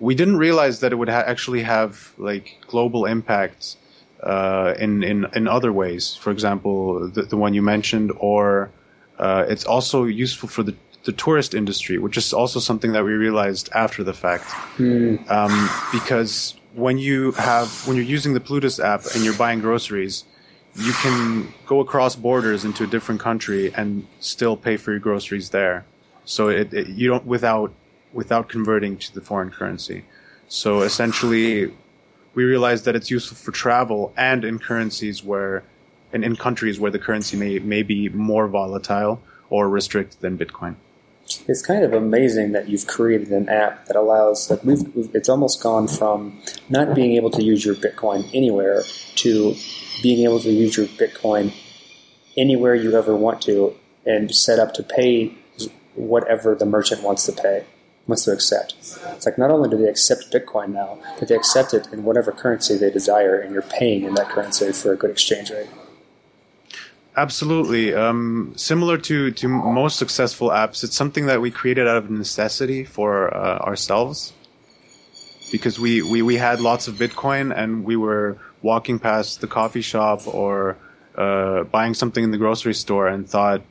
We didn't realize that it would ha- actually have like global impacts uh, in in in other ways. For example, the, the one you mentioned, or uh, it's also useful for the the tourist industry, which is also something that we realized after the fact. Um, because when you have when you're using the Plutus app and you're buying groceries, you can go across borders into a different country and still pay for your groceries there. So it, it you don't without without converting to the foreign currency. So essentially, we realized that it's useful for travel and in currencies where, and in countries where the currency may may be more volatile or restricted than Bitcoin. It's kind of amazing that you've created an app that allows like we've, we've it's almost gone from not being able to use your Bitcoin anywhere to being able to use your Bitcoin anywhere you ever want to and set up to pay whatever the merchant wants to pay, wants to accept. It's like not only do they accept Bitcoin now, but they accept it in whatever currency they desire, and you're paying in that currency for a good exchange rate. Absolutely. Um, similar to, to most successful apps, it's something that we created out of necessity for uh, ourselves. Because we, we, we had lots of Bitcoin and we were walking past the coffee shop or uh, buying something in the grocery store and thought,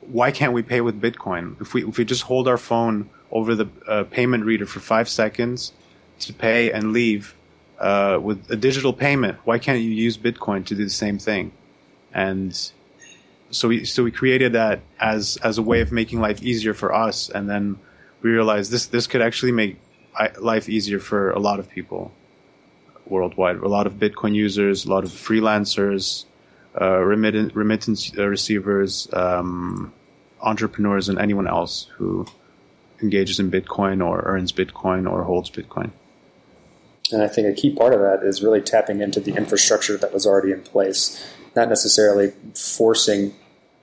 why can't we pay with Bitcoin? If we, if we just hold our phone over the uh, payment reader for five seconds to pay and leave uh, with a digital payment, why can't you use Bitcoin to do the same thing? and so we so we created that as as a way of making life easier for us and then we realized this this could actually make life easier for a lot of people worldwide a lot of bitcoin users a lot of freelancers uh, remittance, remittance receivers um, entrepreneurs and anyone else who engages in bitcoin or earns bitcoin or holds bitcoin and i think a key part of that is really tapping into the infrastructure that was already in place not necessarily forcing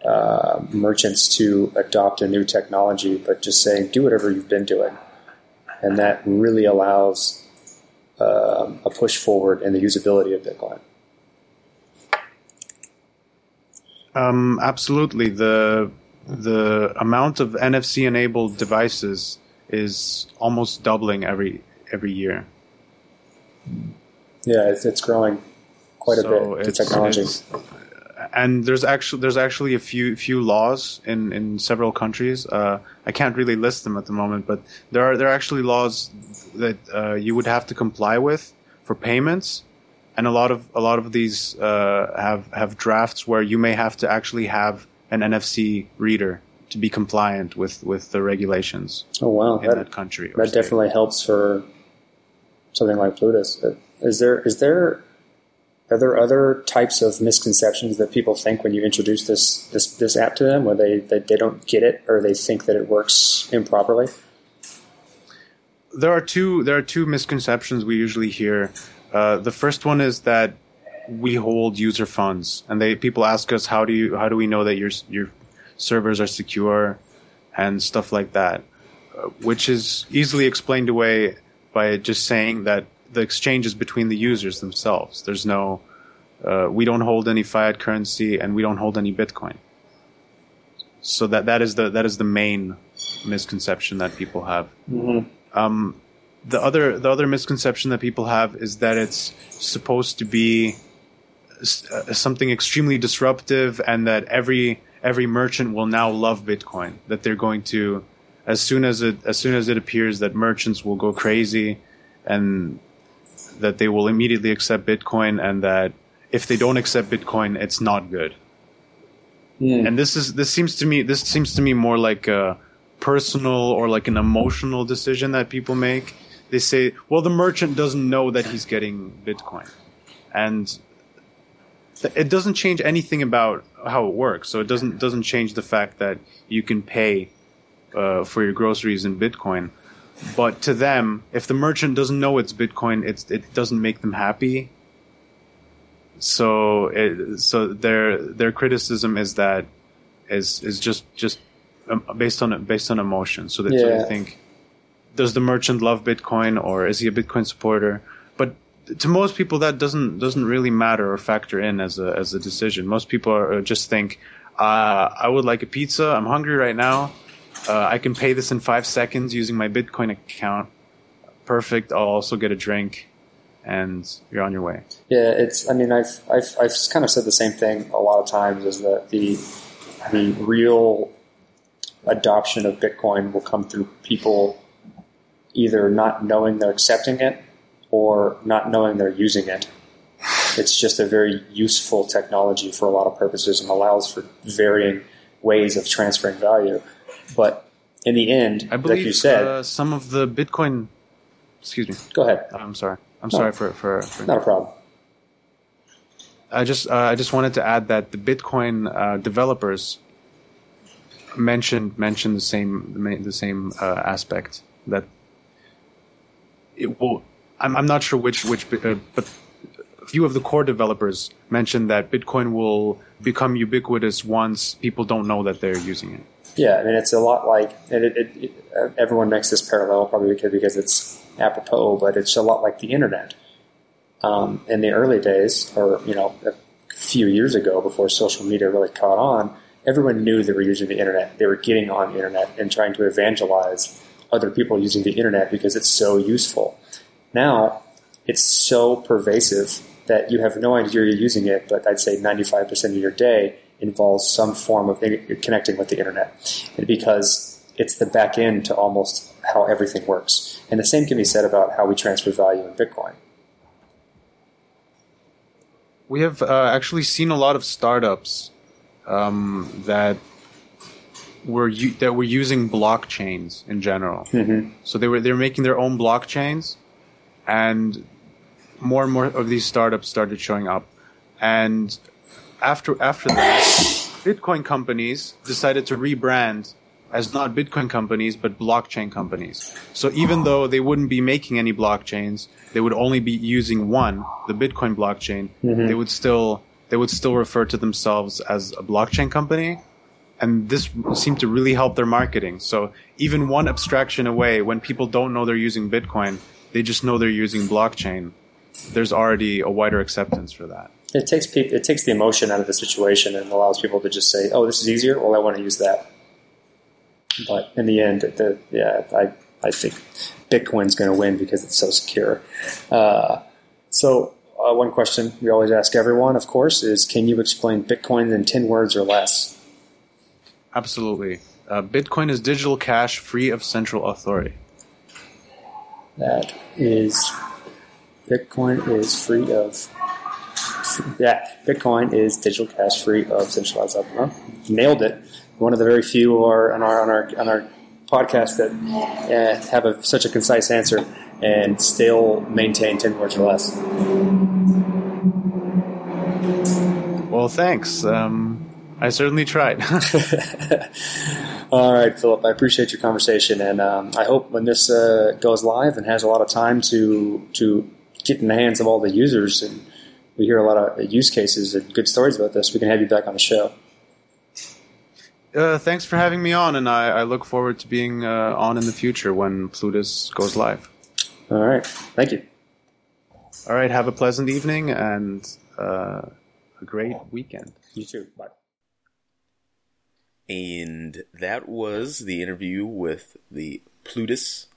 uh, merchants to adopt a new technology, but just saying, do whatever you've been doing. And that really allows um, a push forward in the usability of Bitcoin. Um, absolutely. The the amount of NFC enabled devices is almost doubling every every year. Yeah, it's, it's growing quite so a bit. The technology. and there's actually there's actually a few few laws in, in several countries. Uh, I can't really list them at the moment, but there are there are actually laws that uh, you would have to comply with for payments, and a lot of a lot of these uh, have have drafts where you may have to actually have an NFC reader to be compliant with with the regulations. Oh wow, in that, that country. That state. definitely helps for something like Plutus. Is there is there are there other types of misconceptions that people think when you introduce this this, this app to them, where they, they, they don't get it or they think that it works improperly? There are two there are two misconceptions we usually hear. Uh, the first one is that we hold user funds, and they people ask us how do you how do we know that your your servers are secure and stuff like that, uh, which is easily explained away by just saying that the exchanges between the users themselves. There's no, uh, we don't hold any fiat currency and we don't hold any Bitcoin. So that that is the that is the main misconception that people have. Mm-hmm. Um, the other the other misconception that people have is that it's supposed to be uh, something extremely disruptive and that every every merchant will now love Bitcoin. That they're going to as soon as it as soon as it appears that merchants will go crazy and that they will immediately accept Bitcoin and that if they don't accept Bitcoin, it's not good. And this is this seems to me this seems to me more like a personal or like an emotional decision that people make. They say, "Well, the merchant doesn't know that he's getting Bitcoin," and it doesn't change anything about how it works. So it doesn't doesn't change the fact that you can pay uh, for your groceries in Bitcoin. But to them, if the merchant doesn't know it's Bitcoin, it's, it doesn't make them happy. So, it, so their their criticism is that is is just just um, based on based on emotion. So they, so they think, does the merchant love Bitcoin or is he a Bitcoin supporter? But to most people, that doesn't doesn't really matter or factor in as a as a decision. Most people are, just think, uh, I would like a pizza. I'm hungry right now. Uh, I can pay this in five seconds using my Bitcoin account. Perfect. I'll also get a drink, and you're on your way. Yeah, it's. I mean, I've I've I've kind of said the same thing a lot of times. Is that the the real adoption of Bitcoin will come through people either not knowing they're accepting it or not knowing they're using it. It's just a very useful technology for a lot of purposes and allows for varying ways of transferring value. But in the end, I believe like you said, uh, some of the Bitcoin. Excuse me. go ahead. I'm sorry. I'm sorry for for. for Not a problem. I just uh, I just wanted to add that the Bitcoin uh, developers mentioned mentioned the same the same uh, aspect that it will. I'm I'm not sure which which uh, but a few of the core developers mentioned that Bitcoin will become ubiquitous once people don't know that they're using it. Yeah, I mean, it's a lot like, and it, it, it, everyone makes this parallel probably because, because it's apropos, but it's a lot like the internet. Um, in the early days, or you know, a few years ago, before social media really caught on, everyone knew they were using the internet. They were getting on the internet and trying to evangelize other people using the internet because it's so useful. Now, it's so pervasive that you have no idea you're using it, but I'd say 95% of your day involves some form of connecting with the internet. And because it's the back end to almost how everything works. And the same can be said about how we transfer value in Bitcoin. We have uh, actually seen a lot of startups um, that were u- that were using blockchains in general. Mm-hmm. So they were they're making their own blockchains, and more and more of these startups started showing up. And after after that, Bitcoin companies decided to rebrand as not Bitcoin companies but blockchain companies. So even though they wouldn't be making any blockchains, they would only be using one, the Bitcoin blockchain. Mm-hmm. They would still they would still refer to themselves as a blockchain company. And this seemed to really help their marketing. So even one abstraction away, when people don't know they're using Bitcoin, they just know they're using blockchain. There's already a wider acceptance for that. It takes people, it takes the emotion out of the situation and allows people to just say, "Oh, this is easier. Well, I want to use that." But in the end, the, yeah, I I think Bitcoin's going to win because it's so secure. Uh, so uh, one question we always ask everyone, of course, is can you explain Bitcoin in ten words or less? Absolutely. Uh, Bitcoin is digital cash free of central authority. That is, Bitcoin is free of. Yeah, Bitcoin is digital cash free of centralized. Well, nailed it. One of the very few are on our on our on our podcast that uh, have a, such a concise answer and still maintain ten words or less. Well, thanks. Um, I certainly tried. All right, Filip. I appreciate your conversation, and um, I hope when this uh, goes live and has a lot of time to to get in the hands of all the users, and we hear a lot of use cases and good stories about this, we can have you back on the show. uh, thanks for having me on, and I, I look forward to being uh, on in the future when Plutus goes live. All right, thank you. All right, have a pleasant evening and uh, a great weekend. You too. Bye. And that was the interview with the Plutus.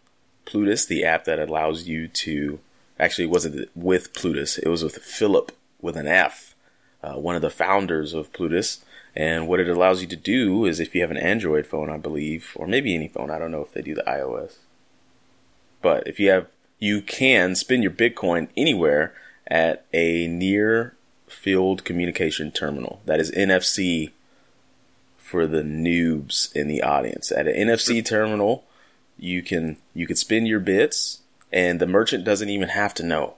Plutus, the app that allows you to. Actually, wasn't with Plutus, it was with Filip with an F, uh, one of the founders of Plutus. And what it allows you to do is if you have an Android phone, I believe, or maybe any phone, I don't know if they do the iOS. But if you have, you can spend your Bitcoin anywhere at a near field communication terminal. That is NFC for the noobs in the audience. At an NFC terminal, you can you can spend your bits, and the merchant doesn't even have to know.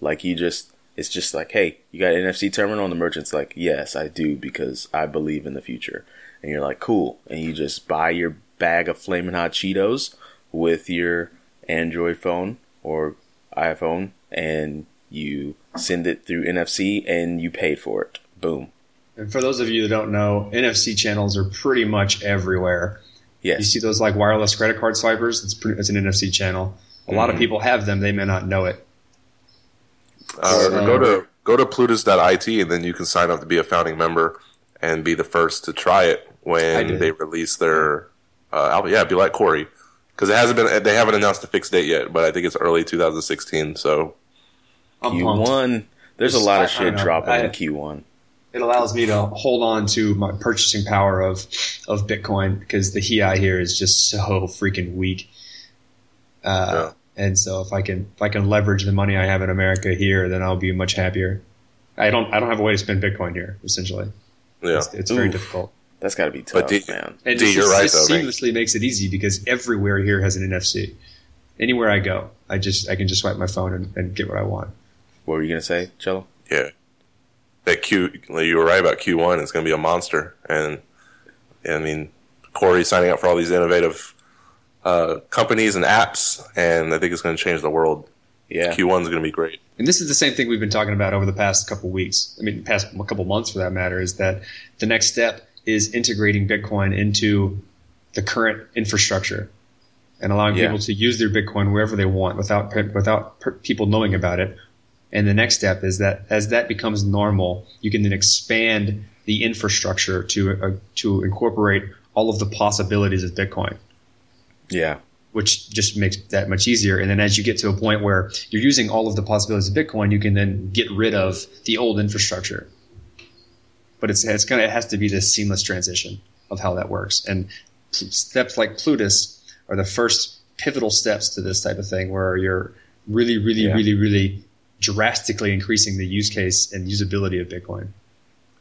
Like you just, it's just like, hey, you got an NFC terminal, and the merchant's like, yes, I do because I believe in the future. And you're like, cool, and you just buy your bag of flaming hot Cheetos with your Android phone or iPhone, and you send it through NFC, and you paid for it. Boom. And for those of you that don't know, NFC channels are pretty much everywhere. Yes. You see those like wireless credit card swipers? It's pretty, it's an NFC channel. A lot of Mhm. people have them; they may not know it. Uh, So- go to go to Plutus.it and then you can sign up to be a founding member and be the first to try it when they release their uh, album. Yeah, be like Corey because it hasn't been they haven't announced a fixed date yet, but I think it's early 2016. So I'm. Q1. There's a lot of I shit don't dropping I- in Q1. It allows me to hold on to my purchasing power of of Bitcoin because the HEI here is just so freaking weak. Uh, And so if I can if I can leverage the money I have in America here, then I'll be much happier. I don't I don't have a way to spend Bitcoin here. Essentially, yeah, it's, it's very Oof. difficult. That's got to be tough, But tough, do- man. And D, this, you're is- right, this though, man. seamlessly makes it easy because everywhere here has an NFC. Anywhere I go, I just I can just swipe my phone and, and get what I want. What were you gonna say, Cello? yeah. That Q, you were right about Q1. It's going to be a monster, and I mean Corey signing up for all these innovative uh, companies and apps, and I think it's going to change the world. Yeah. Q1 is going to be great. And this is the same thing we've been talking about over the past couple weeks. I mean, past couple months for that matter, is that the next step is integrating Bitcoin into the current infrastructure and allowing Yeah. people to use their Bitcoin wherever they want without without per- people knowing about it. And the next step is that as that becomes normal, you can then expand the infrastructure to uh, to incorporate all of the possibilities of Bitcoin Yeah. which just makes that much easier. And then as you get to a point where you're using all of the possibilities of Bitcoin, you can then get rid of the old infrastructure. But it's it's gonna it has to be this seamless transition of how that works. And steps like Plutus are the first pivotal steps to this type of thing, where you're really, really, Yeah. really, really drastically increasing the use case and usability of Bitcoin.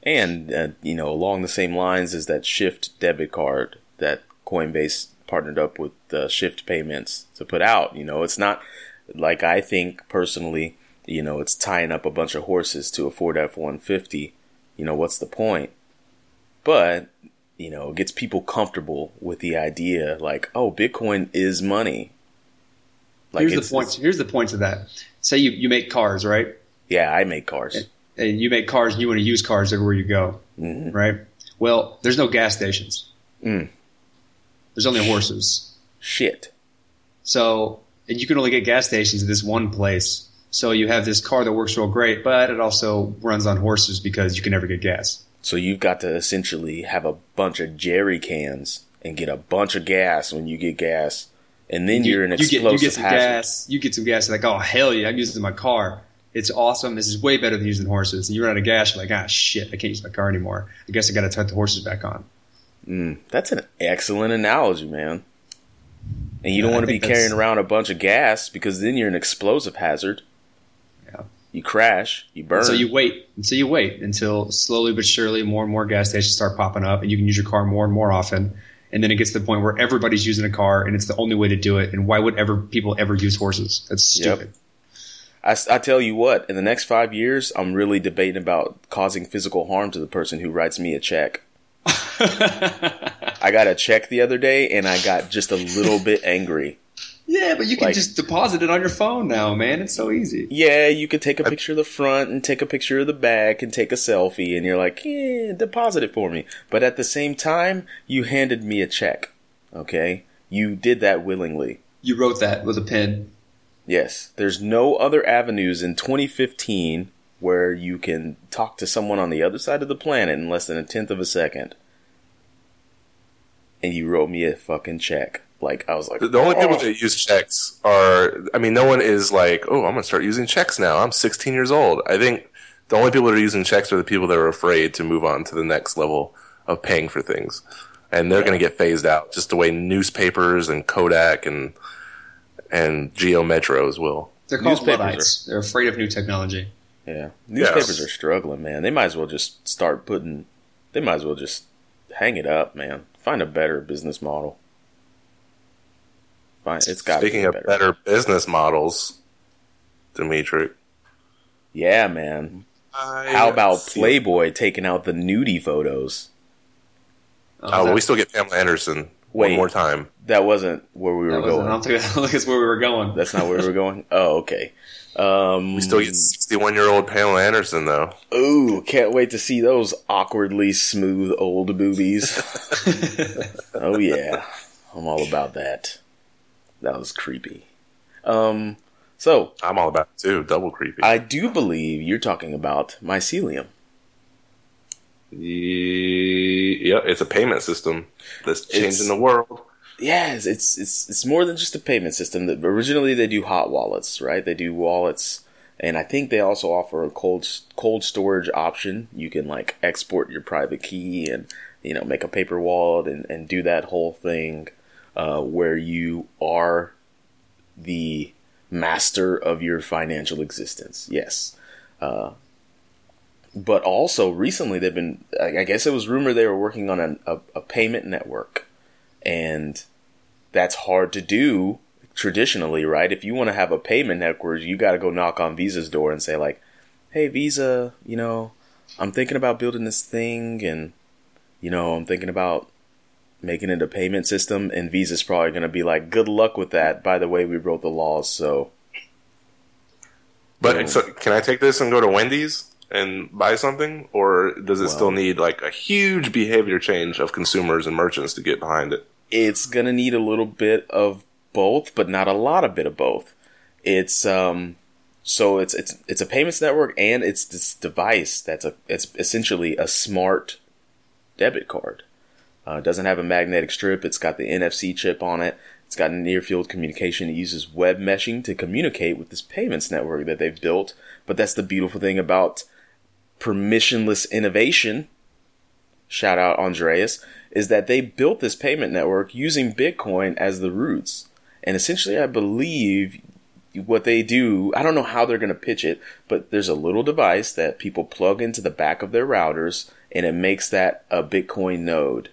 And uh, you know, along the same lines as that Shift debit card that Coinbase partnered up with uh, Shift Payments to put out. You know, it's not like I think personally. You know, it's tying up a bunch of horses to a Ford F one fifty. You know, what's the point? But you know, it gets people comfortable with the idea, like, oh, Bitcoin is money. here's the point. Here's the point to that. Say you, you make cars, right? Yeah, I make cars. and you make cars and you want to use cars everywhere you go, Mhm. right? Well, there's no gas stations. Mm. There's only horses. Shit. So, and you can only get gas stations at this one place. So you have this car that works real great, but it also runs on horses because you can never get gas. So you've got to essentially have a bunch of jerry cans and get a bunch of gas when you get gas, and then you, are an you get, you get some hazard. gas. You get some gas. You're like, oh hell yeah, I'm using my car. It's awesome. This is way better than using horses. And you run out of gas. You're like, ah shit, I can't use my car anymore. I guess I got to turn the horses back on. Mm, that's an excellent analogy, man. And you don't want to be carrying around a bunch of gas because then you're an explosive hazard. Yeah. You crash, you burn. So you wait. And so you wait until slowly but surely more and more gas stations start popping up and you can use your car more and more often. And then it gets to the point where everybody's using a car and it's the only way to do it. And why would ever people ever use horses? That's Yep. stupid. I, tell you what, in the next five years, I'm really debating about causing physical harm to the person who writes me a check. I got a check the other day and I got just a little bit angry. Yeah, but you can Like- just deposit it on your phone now, man. It's so easy. Yeah, you could take a picture of the front and take a picture of the back and take a selfie, and you're like, yeah, deposit it for me. But at the same time, you handed me a check. Okay? You did that willingly. You wrote that with a pen. Yes, there's no other avenues in 2015 where you can talk to someone on the other side of the planet in less than a tenth of a second. And you wrote me a fucking check. Like, I was like, The the only people "Oh." that use checks are, I mean, no one is like, oh, I'm going to start using checks now. I'm 16 years old. I think the only people that are using checks are the people that are afraid to move on to the next level of paying for things. And they're going to get phased out just the way newspapers and Kodak and and Geo Metros will. They're called Newspapers Luddites. They're afraid of new technology. Yeah. Newspapers Yes. are struggling, man. They might as well just start putting, they might as well just hang it up, man. Find a better business model. Find it's got Speaking of better business models, Dimitri. Yeah, man. I How about feel- Playboy taking out the nudie photos? Oh, that- we still get Pamela Anderson Wait. one more time. That wasn't where we were that wasn't- I going. I don't think that's where we were going. That's not where we were going. Oh, okay. Um, We still get 61 year old Pamela Anderson though. Ooh, can't wait to see those awkwardly smooth old boobies. oh yeah, I'm all about that. That was creepy. Um, so I'm all about it too. Double creepy. I do believe you're talking about mycelium. Yeah, it's a payment system that's changing It's- the world. Yes, it's it's it's more than just a payment system. That originally they do hot wallets, right? They do wallets, and I think they also offer a cold cold storage option. You can like export your private key and you know make a paper wallet and and do that whole thing uh, where you are the master of your financial existence. Yes. Uh, but also recently they've been, I guess it was rumored they were working on a, a payment network and that's hard to do traditionally, right? If you want to have a payment network, you got to go knock on Visa's door and say like, "Hey Visa, you know, I'm thinking about building this thing and you know, I'm thinking about making it a payment system." And Visa's probably going to be like, "Good luck with that. By the way, we wrote the laws, so But so, can I take this and go to Wendy's and buy something, or does it still need like a huge behavior change of consumers and merchants to get behind it? it's gonna need a little bit of both, but not a lot of bit of both. It's um, so it's it's it's a payments network and it's this device that's a it's essentially a smart debit card. Uh, it doesn't have a magnetic strip. It's got the NFC chip on it. It's got near field communication. It uses web meshing to communicate with this payments network that they've built. But that's the beautiful thing about permissionless innovation. Shout out Andreas is that they built this payment network using Bitcoin as the roots. And essentially, I believe what they do, I don't know how they're going to pitch it, but there's a little device that people plug into the back of their routers and it makes that a Bitcoin node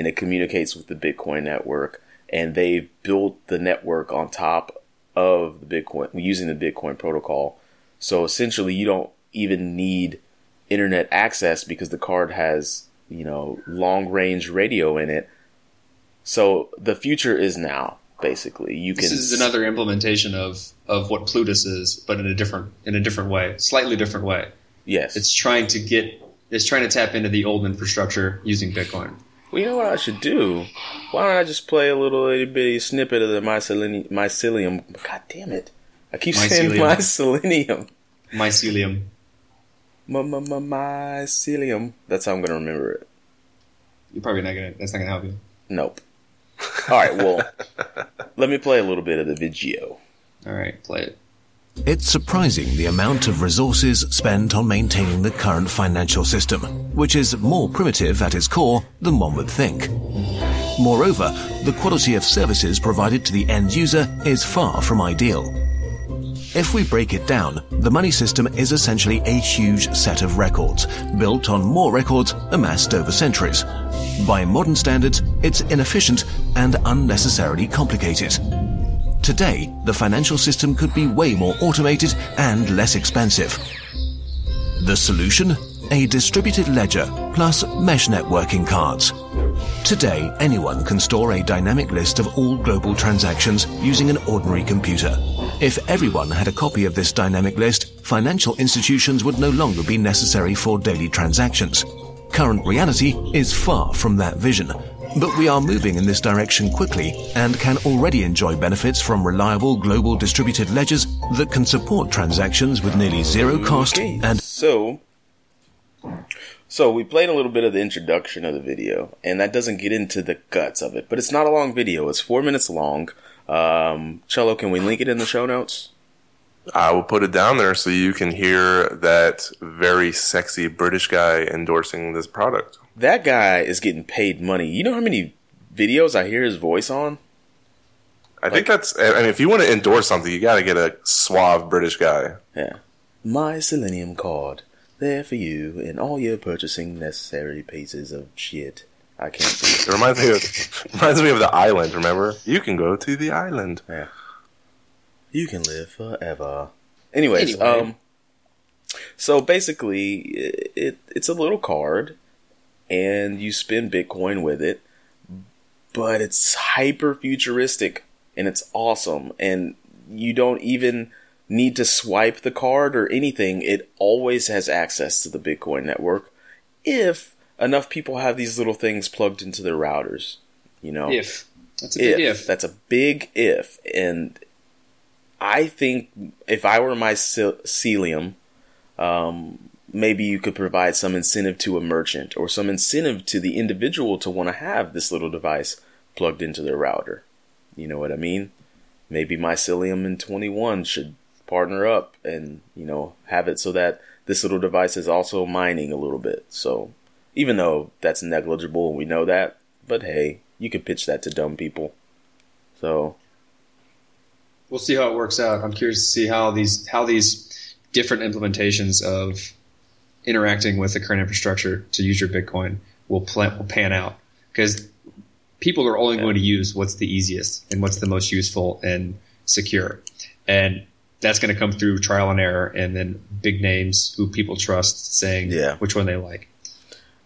and it communicates with the Bitcoin network. And they've built the network on top of the Bitcoin using the Bitcoin protocol. So essentially, you don't even need internet access because the card has, you know, long range radio in it. So the future is now, basically. You can This is another implementation of, of what Plutus is, but in a different in a different way, slightly different way. yes. It's trying to get it's trying to tap into the old infrastructure using Bitcoin. Well, you know what I should do? Why don't I just play a little itty bitty snippet of the mycelium? mycelium? God damn it! I keep saying mycelium. Mycelium. My, my, my, mycelium. That's how I'm going to remember it. You're probably not gonna. That's not gonna help you. Nope. All right. Well, let me play a little bit of the video. All right, play it. It's surprising the amount of resources spent on maintaining the current financial system, which is more primitive at its core than one would think. Moreover, the quality of services provided to the end user is far from ideal. If we break it down, the money system is essentially a huge set of records, built on more records amassed over centuries. By modern standards, it's inefficient and unnecessarily complicated. Today, the financial system could be way more automated and less expensive. The solution? A distributed ledger plus mesh networking cards. Today, anyone can store a dynamic list of all global transactions using an ordinary computer. If everyone had a copy of this dynamic list, financial institutions would no longer be necessary for daily transactions. Current reality is far from that vision, but we are moving in this direction quickly and can already enjoy benefits from reliable global distributed ledgers that can support transactions with nearly zero cost Okay, and so so we played a little bit of the introduction of the video, and that doesn't get into the guts of it. But it's not a long video; it's four minutes long. Um, Cello, can we link it in the show notes? I will put it down there so you can hear that very sexy British guy endorsing this product. That guy is getting paid money. You know how many videos I hear his voice on? I think that's. I mean, if you want to endorse something, you got to get a suave British guy. Yeah, my Selenium card there for you and all your purchasing necessary pieces of shit. I can't see it. It reminds me of reminds me of the island. Remember, you can go to the island. Yeah. You can live forever. Anyways, Anyway. um, so basically, it, it it's a little card, and you spend Bitcoin with it, but it's hyper futuristic and it's awesome, and you don't even need to swipe the card or anything. It always has access to the Bitcoin network if enough people have these little things plugged into their routers. You know, If that's a big if. if. That's a big if. And I think if I were Mycelium, um, maybe you could provide some incentive to a merchant or some incentive to the individual to want to have this little device plugged into their router. You know what I mean? Maybe Mycelium and 21 should partner up and, you know, have it so that this little device is also mining a little bit. So, even though that's negligible we know that, but hey, you could pitch that to dumb people. So, we'll see how it works out. I'm curious to see how these how these different implementations of interacting with the current infrastructure to use your Bitcoin will plan, will pan out because people are only going to use what's the easiest and what's the most useful and secure, and that's going to come through trial and error, and then big names who people trust saying Yeah. which one they like.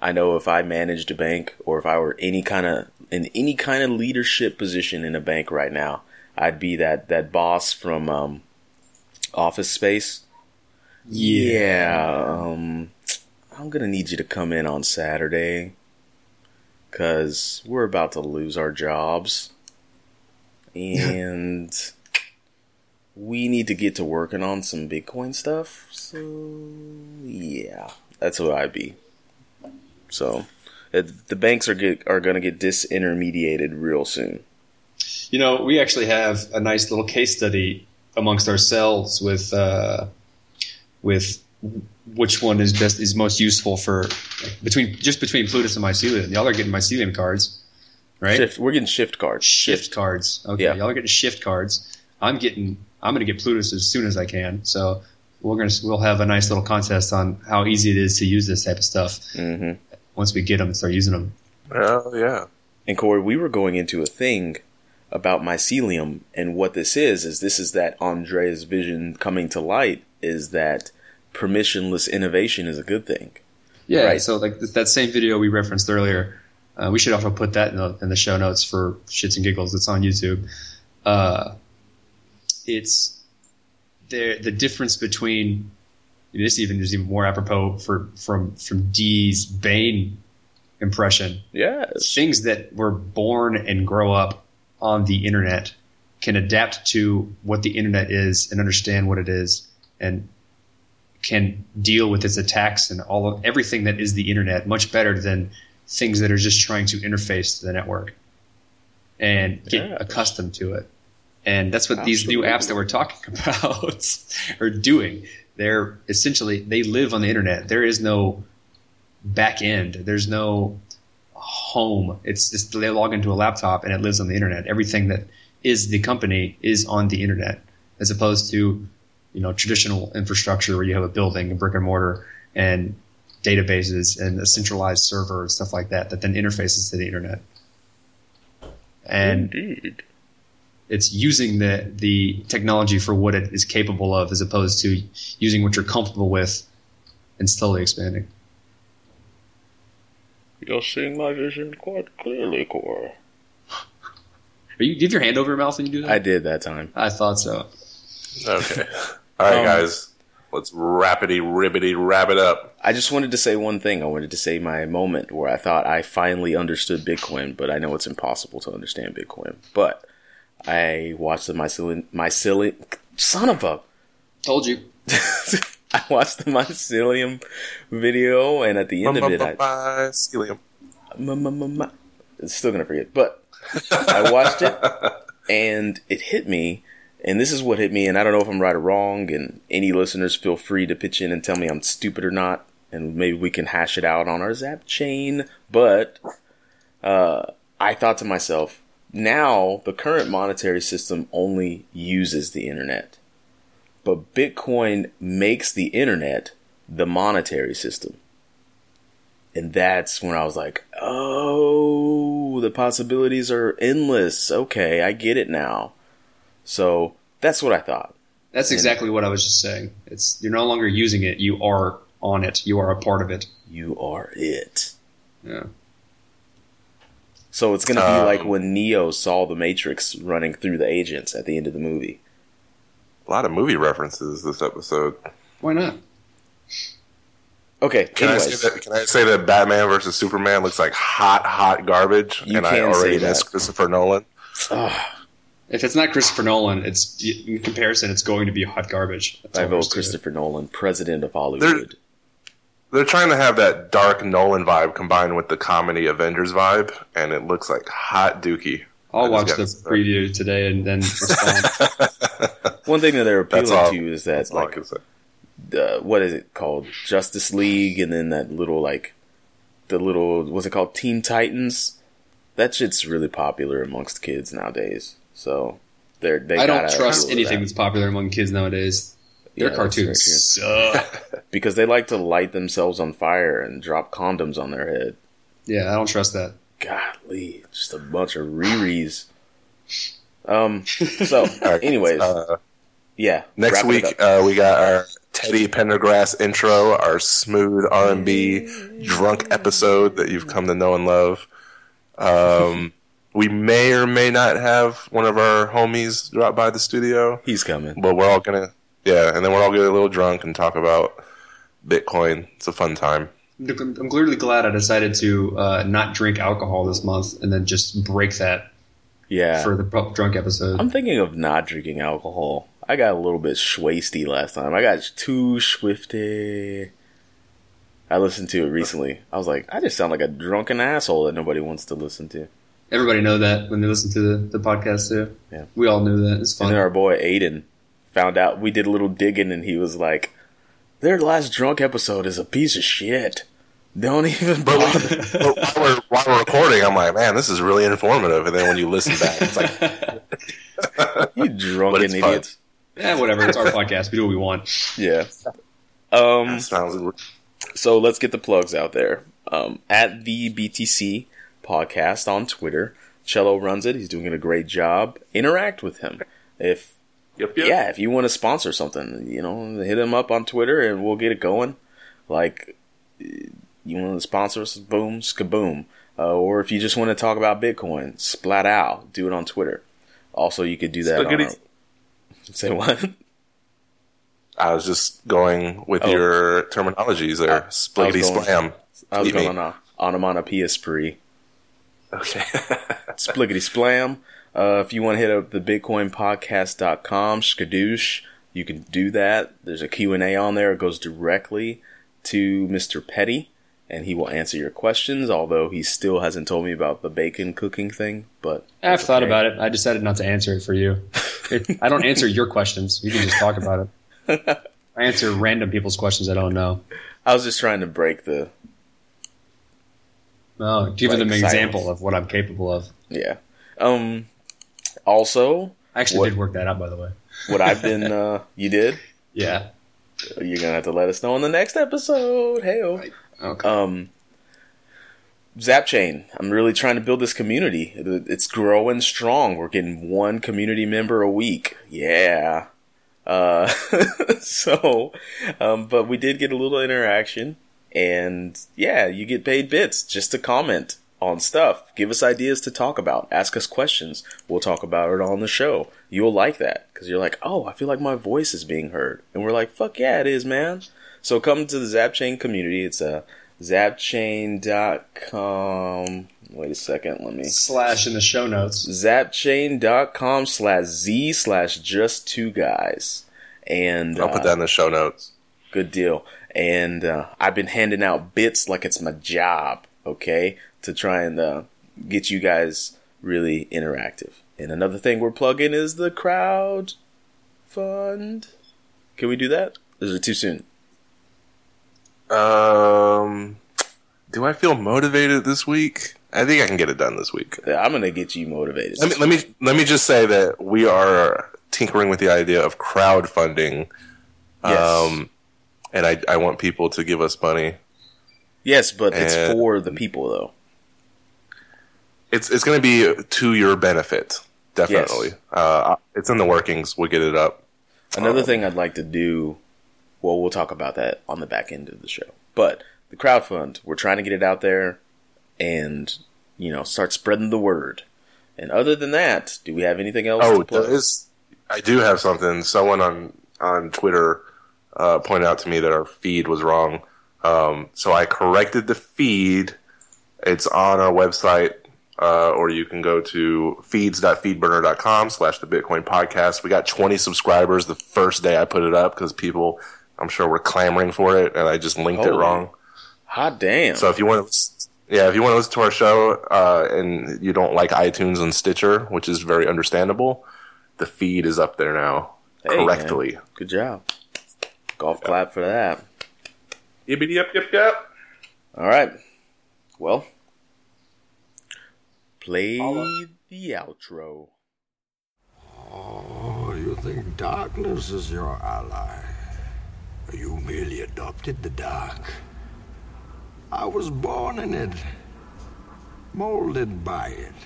I know if I managed a bank or if I were any kind of in any kind of leadership position in a bank right now, I'd be that that boss from um, Office Space. Yeah, um, I'm gonna need you to come in on Saturday because we're about to lose our jobs, and we need to get to working on some Bitcoin stuff. So yeah, that's what I'd be. So the banks are get are going to get disintermediated real soon. You know, we actually have a nice little case study amongst ourselves with uh, with which one is best is most useful for between just between Plutus and Mycelium. Y'all are getting Mycelium cards, right? Shift, we're getting shift cards. Shift cards. Okay, Yeah. y'all are getting shift cards. I'm getting. I'm going to get Plutus as soon as I can. So we're going to we'll have a nice little contest on how easy it is to use this type of stuff hmm once we get them and start using them. Oh yeah. And Corey, we were going into a thing about mycelium, and what this is is this is that Andrea's vision coming to light is that permissionless innovation is a good thing. Yeah. Right. So like th- that same video we referenced earlier, uh, we should also put that in the, in the show notes for shits and giggles. It's on YouTube. Uh, it's the the difference between this even is even more apropos for from from D's Bane impression. Yes. Things that were born and grow up on the internet can adapt to what the internet is and understand what it is and can deal with its attacks and all of everything that is the internet much better than things that are just trying to interface to the network and get Yeah. accustomed to it. And that's what these new apps that we're talking about are doing. They're essentially they live on the internet. There is no back end. There's no home. It's just they log into a laptop and it lives on the internet. Everything that is the company is on the internet, as opposed to you know traditional infrastructure where you have a building, a brick and mortar, and databases and a centralized server and stuff like that that then interfaces to the internet. And Indeed. it's using the the technology for what it is capable of, as opposed to using what you're comfortable with and slowly expanding. You're seeing my vision quite clearly, Corey. Are you give your hand over your mouth when you do that? I did that time. I thought so. Okay. All right, Um, guys. Let's rapidy ribbity wrap it up. I just wanted to say one thing. I wanted to say my moment where I thought I finally understood Bitcoin, but I know it's impossible to understand Bitcoin. But I watched the mycelium, mycelium, son of a, Told you. I watched the mycelium video, and at the end of it, I, Mycelium. it's still gonna forget. But I watched it, and it hit me. And this is what hit me, and I don't know if I'm right or wrong. And any listeners, feel free to pitch in and tell me I'm stupid or not, and maybe we can hash it out on our Zap chain. But uh, I thought to myself, now the current monetary system only uses the internet, but Bitcoin makes the internet the monetary system. And that's when I was like, oh, the possibilities are endless. Okay, I get it now. So that's what I thought. That's exactly what I was just saying. It's you're no longer using it; you are on it. You are a part of it. You are it. Yeah. So it's going to be Um, like when Neo saw the Matrix running through the agents at the end of the movie. A lot of movie references this episode. Why not? Okay, Can I say that? Can I say that Batman versus Superman looks like hot, hot garbage, You and I already say miss. Christopher Nolan? If it's not Christopher Nolan, it's in comparison, it's going to be hot garbage. That's I all there is vote to it. Christopher Nolan, president of Hollywood. They're trying to have that dark Nolan vibe combined with the comedy Avengers vibe, and it looks like hot dookie. I'll watch the gotta preview today and then respond. One thing that they're appealing all- to is that like can say. uh, what is it called Justice League, and then that little like the little what's it called Teen Titans. That shit's really popular amongst kids nowadays. So they're they I don't trust anything that. that's popular among kids nowadays. Their Yeah, that's cartoons suck. because they like to light themselves on fire and drop condoms on their head. yeah, I don't trust that. Golly, just a bunch of rerees. Um. So, All right, anyways, uh, yeah. next week uh, we got our Teddy Pendergrass intro, our smooth R and B drunk episode that you've come to know and love. Um, we may or may not have one of our homies drop by the studio. he's coming. But we're all gonna, yeah, and then we're all gonna get a little drunk and talk about Bitcoin. It's a fun time. I'm clearly glad I decided to uh, not drink alcohol this month and then just break that Yeah. for the pu- drunk episode. I'm thinking of not drinking alcohol. I got a little bit schwasty last time. I got too swifty. I listened to it recently. I was like, I just sound like a drunken asshole that nobody wants to listen to. Everybody know that when they listen to the, the podcast too. Yeah. We all knew that. It's And fun. then our boy Aiden found out we did a little digging and he was like, their last drunk episode is a piece of shit. Don't even bother. But while we're while we're recording, I'm like, man, this is really informative. And then when you listen back, it's like, you drunken it's fun. idiots. yeah, whatever. It's our podcast. We do what we want. Yeah. Um, Sounds So let's get the plugs out there. Um, at the BTC podcast on Twitter, Cello runs it. He's doing a great job. Interact with him. If yep, yep. yeah, if you want to sponsor something, you know, hit him up on Twitter and we'll get it going. Like you want to sponsor us, boom, skaboom. Uh, or if you just want to talk about Bitcoin, splat out. Do it on Twitter. Also, you could do that. On Spaghetti. our, say what? I was just going with Oh. your terminologies there. Spliggity going- splam. I was Eat me. going on a onomatopoeia spree. Okay. Spliggity splam. Uh, if you want to hit up the bitcoinpodcast.com, skadoosh, you can do that. There's a Q&A on there. It goes directly to Mr. Petty, and he will answer your questions, although he still hasn't told me about the bacon cooking thing. But I've thought about it. I decided not to answer it for you. I don't answer your questions. You can just talk about it. I answer random people's questions I don't know. I was just trying to break the Oh, give Like them an silence. example of what I'm capable of. yeah. Um. Also, I actually What- did work that out, by the way. what I've been uh, you did. Yeah. You're gonna have to let us know in the next episode. Hey, Okay. um zap chain i'm really trying to build this community it's growing strong we're getting one community member a week yeah uh so um but we did get a little interaction and yeah you get paid bits just to comment on stuff give us ideas to talk about ask us questions we'll talk about it on the show you'll like that because you're like oh i feel like my voice is being heard and we're like fuck yeah it is man so come to the Zapchain community. It's a zapchain.com. Wait a second, let me. Slash in the show notes. Zapchain.com slash Z slash just two guys. And I'll uh, put that in the show notes. Good deal. And uh, I've been handing out bits like it's my job, okay, to try and uh, get you guys really interactive. And another thing we're plugging is the crowd fund. Can we do that? Is it too soon? Um, do I feel motivated this week? I think I can get it done this week. Yeah, I'm gonna get you motivated. Let me let me let me just say that we are tinkering with the idea of crowdfunding. Yes. Um, and I I want people to give us money. Yes, but it's for the people though. It's it's going to be to your benefit, definitely. Yes. Uh, it's in the workings. We'll get it up. Another Um, thing I'd like to do, well, we'll talk about that on the back end of the show. But the crowd fund, we're trying to get it out there and, you know, start spreading the word. And other than that, do we have anything else Oh, to there is. I do have something. Someone on on Twitter uh, pointed out to me that our feed was wrong. Um, so I corrected the feed. It's on our website, uh, or you can go to feeds.feedburner.com slash the Bitcoin podcast. We got 20 subscribers the first day I put it up because people, I'm sure, were clamoring for it, and I just linked it wrong. Hot damn. So if you want to, yeah, if you want to listen to our show uh, and you don't like iTunes and Stitcher, which is very understandable, the feed is up there now Hey, man. correctly. Good job. Golf clap for that. Yippity yep yep yep. All right. Well, play the outro. Oh, you think darkness is your ally? You merely adopted the dark. I was born in it, molded by it.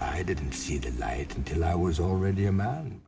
I didn't see the light until I was already a man.